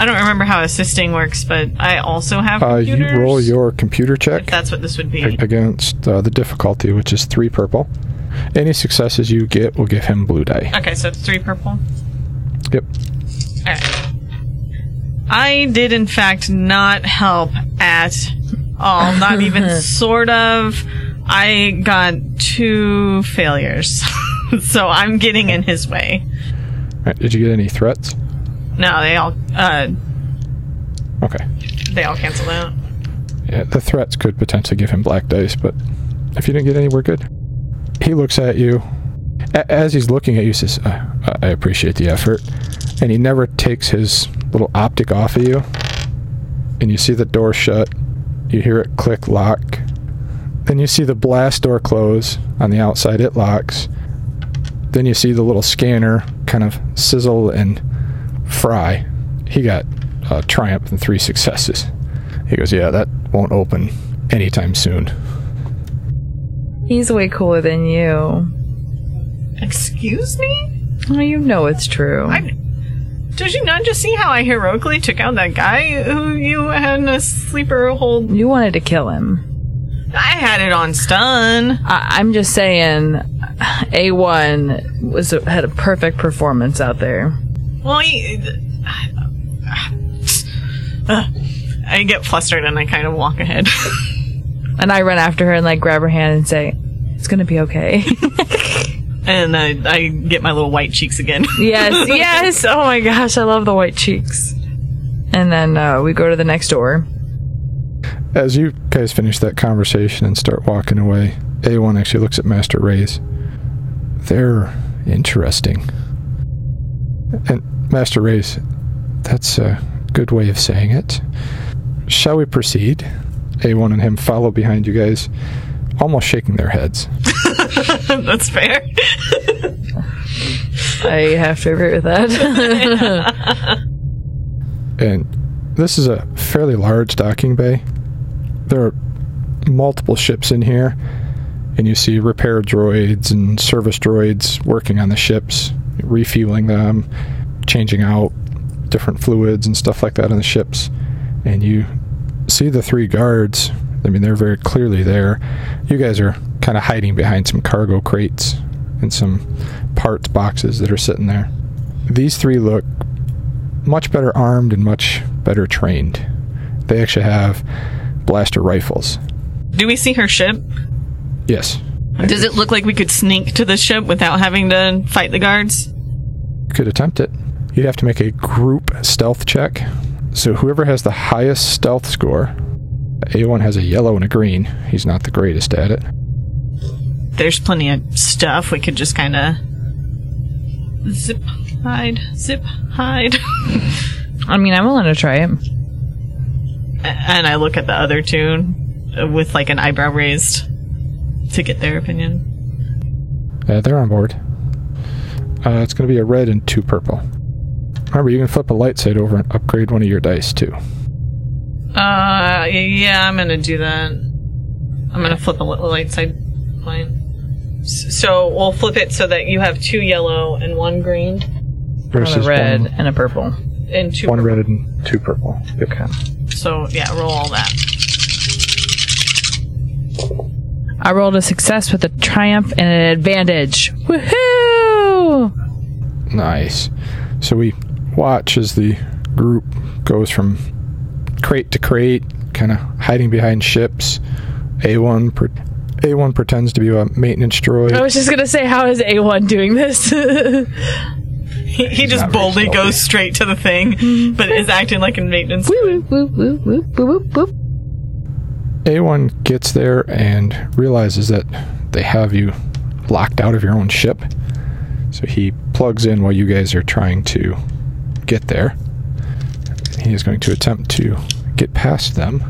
I don't remember how assisting works, but I also have Uh, you roll your computer check If that's what this would be. against uh, the difficulty, which is three purple. Any successes you get will give him blue die. Okay, so it's three purple. Yep. Alright. I did, in fact, not help at all. Not even sort of. I got two failures. so I'm getting in his way. All right, did you get any threats? No, they all, uh, Okay. they all cancel out. Yeah, the threats could potentially give him black dice, but if you didn't get any, we're good. He looks at you. A- as he's looking at you, he says, uh, I appreciate the effort. And he never takes his little optic off of you. And you see the door shut. You hear it click lock. Then you see the blast door close on the outside. It locks. Then you see the little scanner kind of sizzle and fry. He got uh, triumph and three successes. He goes, Yeah, that won't open anytime soon. He's way cooler than you. Excuse me? Oh, you know it's true. I, did you not just see how I heroically took out that guy who you had in a sleeper hold? you wanted to kill him. I had it on stun. I- I'm just saying, A1 was a- had a perfect performance out there. Well, he, uh, I get flustered and I kind of walk ahead. And I run after her and like grab her hand and say, "It's gonna be okay." and I, I get my little white cheeks again. yes, yes. Oh my gosh, I love the white cheeks. And then uh, we go to the next door. As you guys finish that conversation and start walking away, A1 actually looks at Master Rays. They're interesting. And Master Rays, that's a good way of saying it. Shall we proceed? A1 and him follow behind you guys, almost shaking their heads. That's fair. I have to agree with that. And this is a fairly large docking bay. There are multiple ships in here, and you see repair droids and service droids working on the ships, refueling them, changing out different fluids and stuff like that on the ships. And you see the three guards. I mean, they're very clearly there. You guys are kind of hiding behind some cargo crates and some parts boxes that are sitting there. These three look much better armed and much better trained. They actually have blaster rifles. Do we see her ship? Yes. Does it look like we could sneak to the ship without having to fight the guards? Could attempt it. You'd have to make a group stealth check. So whoever has the highest stealth score, A1 has a yellow and a green. He's not the greatest at it. There's plenty of stuff we could just kind of zip hide, zip hide. I mean, I'm willing to try it. and I look at the other two uh, with like an eyebrow raised to get their opinion. Uh, they're on board. Uh, it's going to be a red and two purple. Remember, you can flip a light side over and upgrade one of your dice too. Uh, yeah, I'm gonna do that. I'm gonna flip a light side line. S- So we'll flip it so that you have two yellow and one green Versus a red one, and a purple. and two. one purple. red and two purple. Yep. So yeah, roll all that. I rolled a success with a triumph and an advantage. Woohoo! Nice. So we watch as the group goes from crate to crate, kind of hiding behind ships. A1 pre- A1 pretends to be a maintenance droid. I was just gonna say, how is A1 doing this? He, he just boldly stealthy. goes straight to the thing, mm-hmm. but is acting like a maintenance. woo, woo, woo, woo, woo, woo, woo. A1 gets there and realizes that they have you locked out of your own ship. So he plugs in while you guys are trying to get there. He is going to attempt to get past them.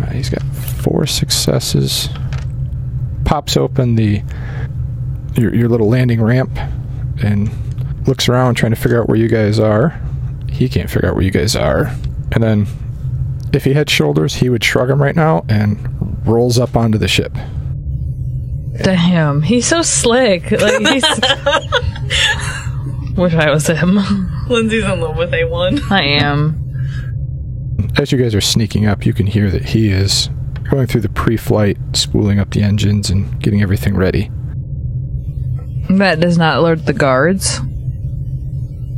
Uh, he's got four successes. Pops open the your, your little landing ramp, and looks around trying to figure out where you guys are. He can't figure out where you guys are. And then if he had shoulders, he would shrug them right now and rolls up onto the ship. Damn, he's so slick. Like he's. Wish I was him. Lindsay's in love with A1. I am. As you guys are sneaking up, you can hear that he is going through the pre-flight, spooling up the engines and getting everything ready. That does not alert the guards.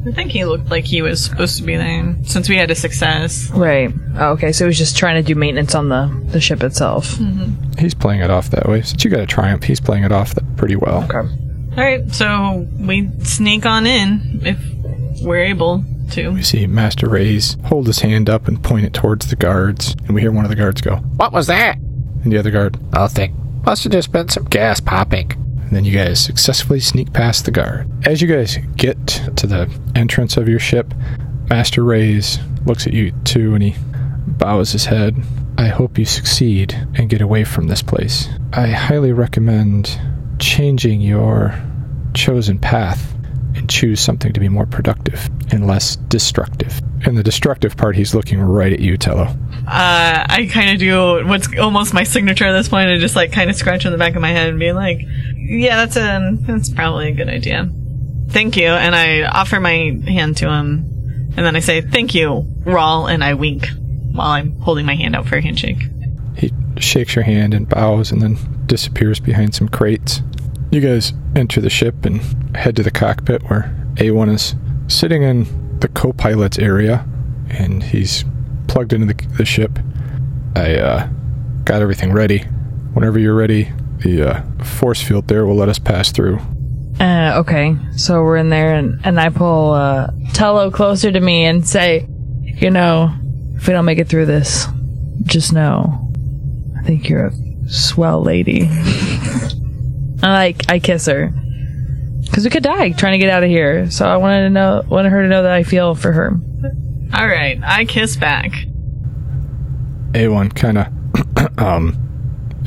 I think he looked like he was supposed to be there since we had a success. Right. Oh, okay, so he was just trying to do maintenance on the, the ship itself. Mm-hmm. He's playing it off that way. Since you got a triumph, he's playing it off that pretty well. Okay. All right, so we sneak on in if we're able to. We see Master Rays hold his hand up and point it towards the guards, and we hear one of the guards go, What was that? and the other guard, Nothing. Must have just been some gas popping. and then you guys successfully sneak past the guard. As you guys get to the entrance of your ship, Master Rays looks at you too, and he bows his head. I hope you succeed and get away from this place. I highly recommend changing your chosen path and choose something to be more productive and less destructive. And the destructive part, he's looking right at you, Tello. Uh, I kind of do what's almost my signature at this point, and just like kind of scratch on the back of my head and be like, "Yeah, that's a that's probably a good idea." Thank you, and I offer my hand to him, and then I say, "Thank you, Rawl," and I wink while I'm holding my hand out for a handshake. He shakes your hand and bows and then disappears behind some crates. You guys enter the ship and head to the cockpit where A1 is sitting in the co pilot's area and he's plugged into the, the ship. I uh, got everything ready. Whenever you're ready, the uh, force field there will let us pass through. Uh, okay, so we're in there, and, and I pull uh, Tello closer to me and say, You know, if we don't make it through this, just know, I think you're a swell lady. I like, I kiss her. Because we could die trying to get out of here. So I wanted to know, wanted her to know that I feel for her. All right, I kiss back. A1 kind of, um,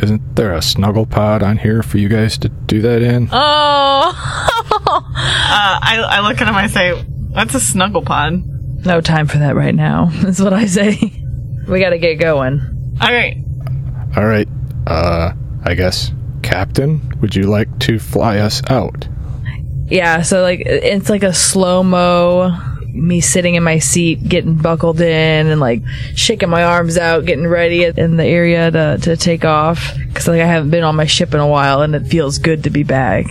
isn't there a snuggle pod on here for you guys to do that in? Oh! Uh, I I look at him. I say, "What's a snuggle pod?" no time for that right now, is what I say. We gotta get going. All right, All right. Uh, I guess, Captain, would you like to fly us out? Yeah, so like it's like a slow mo, me sitting in my seat, getting buckled in, and like shaking my arms out, getting ready in the area to to take off because like I haven't been on my ship in a while, and it feels good to be back.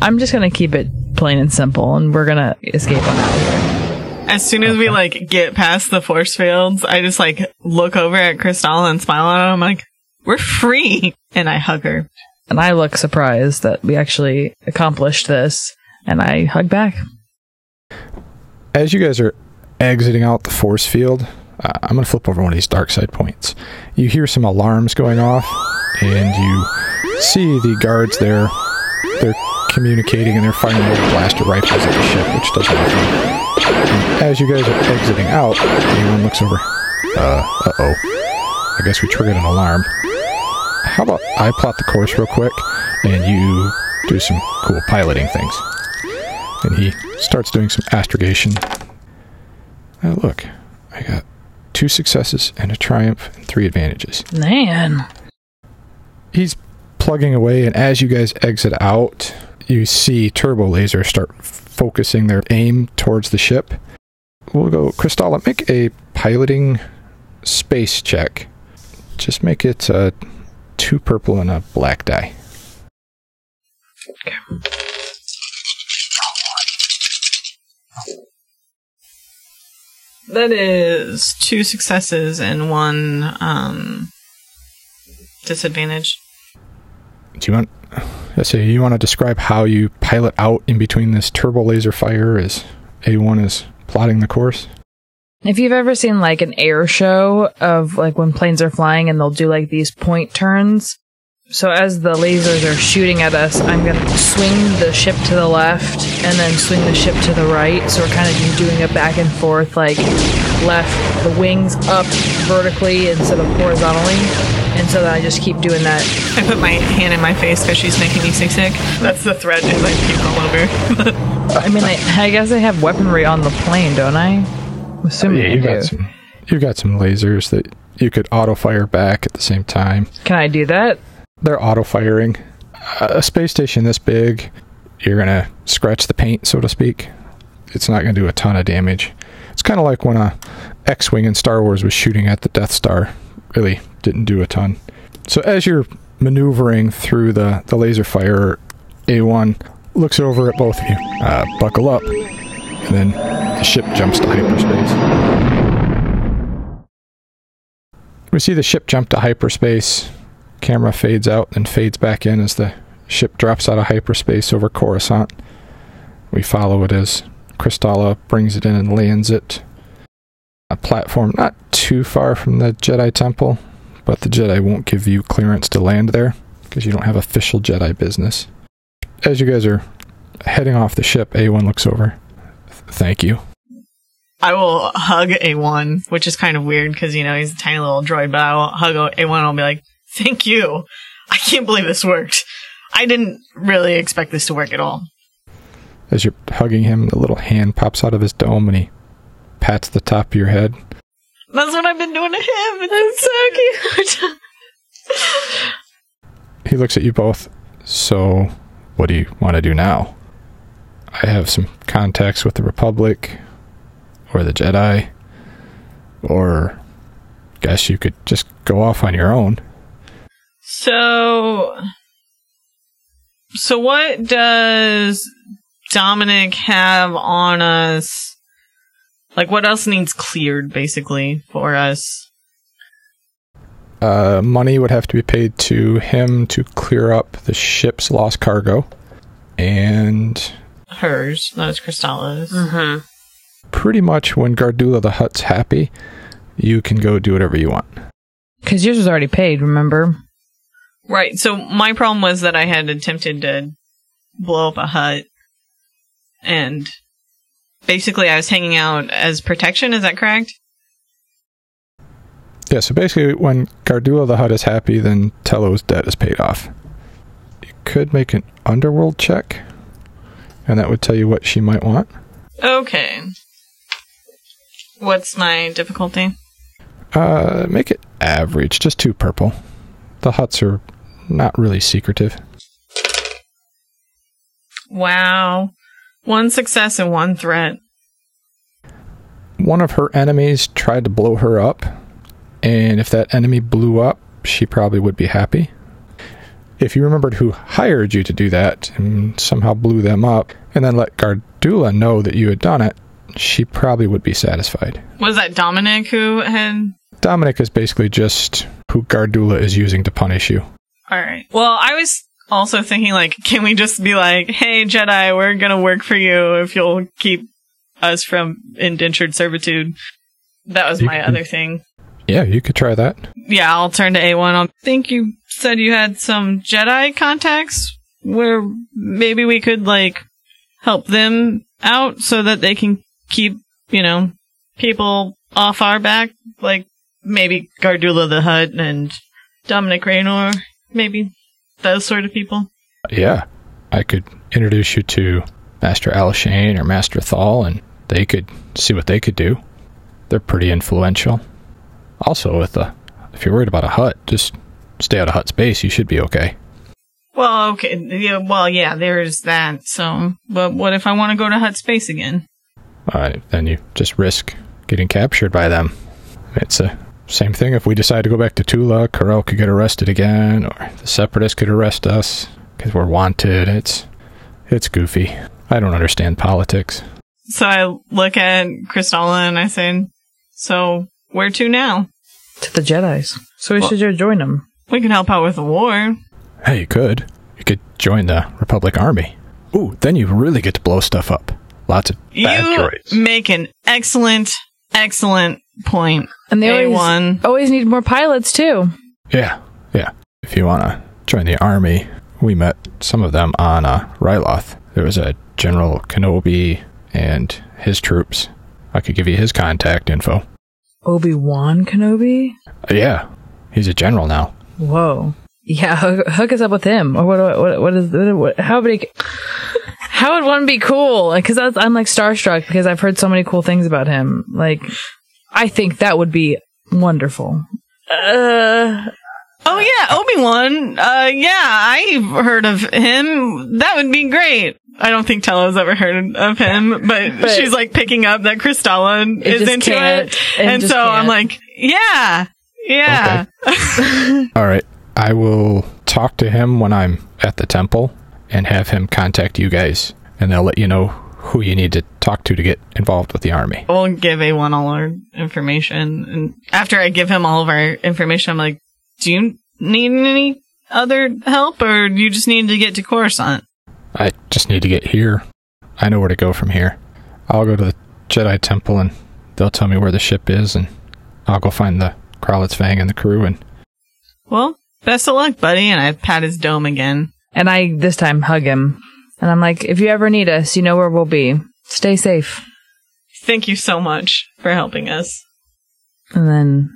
I'm just gonna keep it plain and simple, and we're gonna escape on out of here. as soon as we like get past the force fields, I just like look over at Crystal and smile at her. I'm like, "We're free," and I hug her. And I look surprised that we actually accomplished this, and I hug back. As you guys are exiting out the force field, uh, I'm going to flip over one of these dark side points. You hear some alarms going off, and you see the guards there. They're communicating and they're firing little blaster rifles at the ship, which does nothing. And as you guys are exiting out, A1 looks over. Uh, uh oh. I guess we triggered an alarm. How about I plot the course real quick, and you do some cool piloting things? And he starts doing some astrogation. Oh, look, I got two successes and a triumph and three advantages. Man, He's plugging away, and as you guys exit out, you see turbo lasers start focusing their aim towards the ship. We'll go, Kristalla, make a piloting space check. Just make it uh, two purple and a black die. That is two successes and one um disadvantage. Do you want? See. You want to describe how you pilot out in between this turbo laser fire as A1 is plotting the course? If you've ever seen like an air show of like when planes are flying and they'll do like these point turns. So as the lasers are shooting at us, I'm gonna swing the ship to the left and then swing the ship to the right. So we're kind of doing a back and forth, like left, the wings up vertically instead of horizontally. And so then I just keep doing that. I put my hand in my face because she's making me sick sick. That's the thread is I puke all over. I mean, I, I guess I have weaponry on the plane, don't I? Assuming yeah, you've got some. You've got some lasers that you could auto fire back at the same time. Can I do that? They're auto firing. A space station this big, you're gonna scratch the paint, so to speak. It's not gonna do a ton of damage. It's kind of like when a X-wing in Star Wars was shooting at the Death Star. Really didn't do a ton. So as you're maneuvering through the the laser fire, A1 looks over at both of you. Uh, buckle up, then the ship jumps to hyperspace. We see the ship jump to hyperspace. Camera fades out and fades back in as the ship drops out of hyperspace over Coruscant. We follow it as Kristalla brings it in and lands it. A platform not too far from the Jedi Temple, but the Jedi won't give you clearance to land there because you don't have official Jedi business. As you guys are heading off the ship, A1 looks over. Thank you. I will hug A1, which is kind of weird because, you know, he's a tiny little droid, but I will hug A1 and I'll be like, thank you. I can't believe this worked. I didn't really expect this to work at all. As you're hugging him, the little hand pops out of his dome and he pats the top of your head. That's what I've been doing to him. It's so cute. He looks at you both. So, what do you want to do now? I have some contacts with the Republic or the Jedi, or guess you could just go off on your own. So, so what does Dominic have on us? Like, what else needs cleared, basically, for us? Uh, money would have to be paid to him to clear up the ship's lost cargo, and Hers, not as Kristalla's. Mm-hmm. pretty much when Gardulla the Hutt's happy, you can go do whatever you want. Because yours was already paid, remember? Right. So my problem was that I had attempted to blow up a Hutt, and basically I was hanging out as protection. Is that correct? Yeah, so basically, when Gardulla the Hutt is happy, then Tello's debt is paid off. You could make an underworld check, and that would tell you what she might want. Okay. What's my difficulty? Uh, make it average, just two purple. The Hutts are not really secretive. Wow. One success and one threat. One of her enemies tried to blow her up, and if that enemy blew up, she probably would be happy. If you remembered who hired you to do that and somehow blew them up, and then let Gardulla know that you had done it, she probably would be satisfied. Was that Dominic who had? Dominic is basically just who Gardulla is using to punish you. All right. Well, I was also thinking, like, can we just be like, hey, Jedi, we're gonna work for you if you'll keep us from indentured servitude? That was my other thing. Yeah, you could try that. Yeah, I'll turn to A1. I think you said you had some Jedi contacts where maybe we could, like, help them out so that they can keep, you know, people off our back. Like, maybe Gardulla the Hutt and Dominic Raynor. Maybe those sort of people. Yeah, I could introduce you to Master Alshane or Master Thal, and they could see what they could do. They're pretty influential. Also, with the if you're worried about a Hutt, just stay out of Hutt space. You should be okay. Well, okay. Yeah, well, yeah, there's that. So, but what if I want to go to Hutt Space again? Uh, then you just risk getting captured by them. It's the same thing if we decide to go back to Tula. Karel could get arrested again, or the Separatists could arrest us because we're wanted. It's it's goofy. I don't understand politics. So I look at Kristalla and I say, "So where to now? To the Jedi's. So we Well- should just join them. We can help out with the war." Hey, you could. You could join the Republic Army. Ooh, then you really get to blow stuff up. Lots of bad you droids. make an excellent, excellent point. And they always, A1. always need more pilots, too. Yeah, yeah. If you want to join the army, we met some of them on uh, Ryloth. There was a General Kenobi and his troops. I could give you his contact info. Obi-Wan Kenobi? Uh, yeah, he's a general now. Whoa. Yeah, hook, hook us up with him. Or what, what, what is, what, how many, How would one be cool? Because I'm like starstruck because I've heard so many cool things about him. Like, I think that would be wonderful. Uh, Oh yeah, Obi Wan. Uh, yeah, I've heard of him. That would be great. I don't think Tella's ever heard of him, but, But- she's like picking up that Kristalla is into can't. it, It and just so I'm like, yeah, yeah. All right. I will talk to him when I'm at the temple and have him contact you guys, and they'll let you know who you need to talk to to get involved with the army. We'll give A1 all our information, and after I give him all of our information, I'm like, do you need any other help, or do you just need to get to Coruscant? I just need to get here. I know where to go from here. I'll go to the Jedi Temple and they'll tell me where the ship is, and I'll go find the Kralitz Fang and the crew. And Well, best of luck, buddy. And I pat his dome again. and I this time hug him, and I'm like, if you ever need us, you know where we'll be. Stay safe. Thank you so much for helping us. And then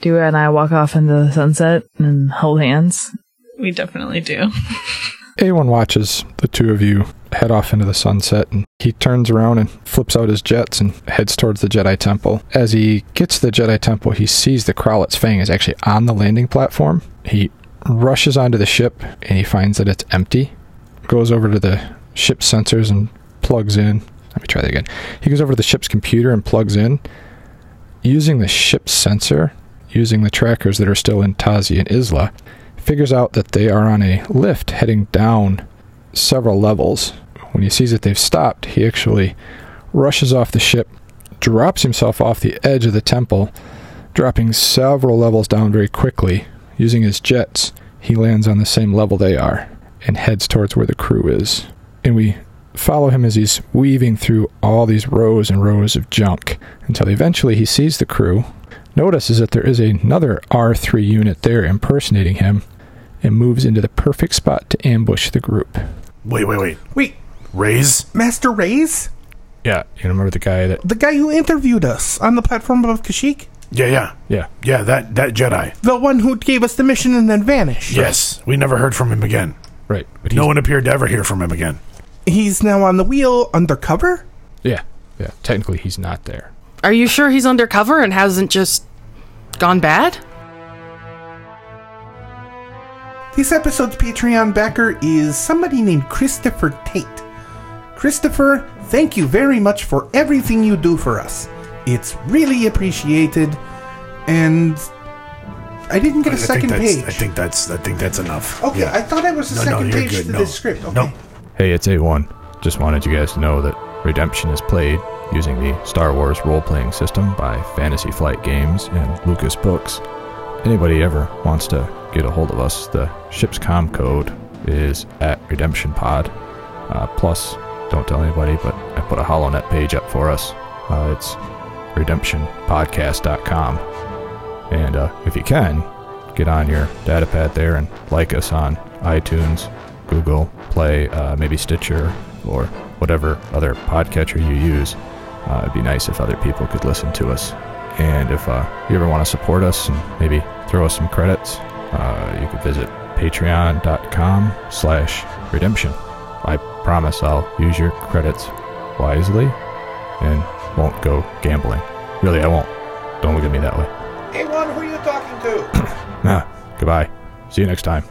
Dua and I walk off into the sunset and hold hands. We definitely do. A1 watches the two of you head off into the sunset, and he turns around and flips out his jets and heads towards the Jedi Temple. As he gets to the Jedi Temple, he sees the Kralitz Fang is actually on the landing platform. He rushes onto the ship and he finds that it's empty. Goes over to the ship's sensors and plugs in. Let me try that again. He goes over to the ship's computer and plugs in. Using the ship's sensor, using the trackers that are still in Tazi and Isla, figures out that they are on a lift heading down several levels. When he sees that they've stopped, he actually rushes off the ship, drops himself off the edge of the temple, dropping several levels down very quickly. Using his jets, he lands on the same level they are and heads towards where the crew is. And we follow him as he's weaving through all these rows and rows of junk until eventually he sees the crew, notices that there is another R3 unit there impersonating him, and moves into the perfect spot to ambush the group. Wait, wait, wait. Wait, Raise? Master Rays? Yeah, you remember the guy that. The guy who interviewed us on the platform above Kashyyyk? Yeah, yeah. Yeah. Yeah, that, that Jedi. The one who gave us the mission and then vanished. Yes. We never heard from him again. Right. But No one appeared to ever hear from him again. He's now on the wheel undercover? Yeah, yeah. Technically, he's not there. Are you sure he's undercover and hasn't just gone bad? This episode's Patreon backer is somebody named Christopher Tate. Christopher, thank you very much for everything you do for us. It's really appreciated, and I didn't get a I second think that's, page. I think that's I think that's enough. okay, Yeah. I thought I was a No, no, second you're page good. to No. this script. Okay. Nope. Hey, it's A1. Just wanted you guys to know that Redemption is played using the Star Wars role playing system by Fantasy Flight Games and Lucas Books. Anybody ever wants to get a hold of us, the ship's com code is at Redemption Pod. Uh, plus, don't tell anybody, but I put a HoloNet page up for us. Uh, it's redemptionpodcast.com. And uh, if you can, get on your datapad there and like us on iTunes, Google Play, uh, maybe Stitcher, or whatever other podcatcher you use. Uh, it'd be nice if other people could listen to us. And if uh, you ever want to support us and maybe throw us some credits, uh, you could visit patreon.com slash redemption. I promise I'll use your credits wisely and won't go gambling. Really, I won't. Don't look at me that way. Hey, one, who are you talking to? Ah, goodbye. See you next time.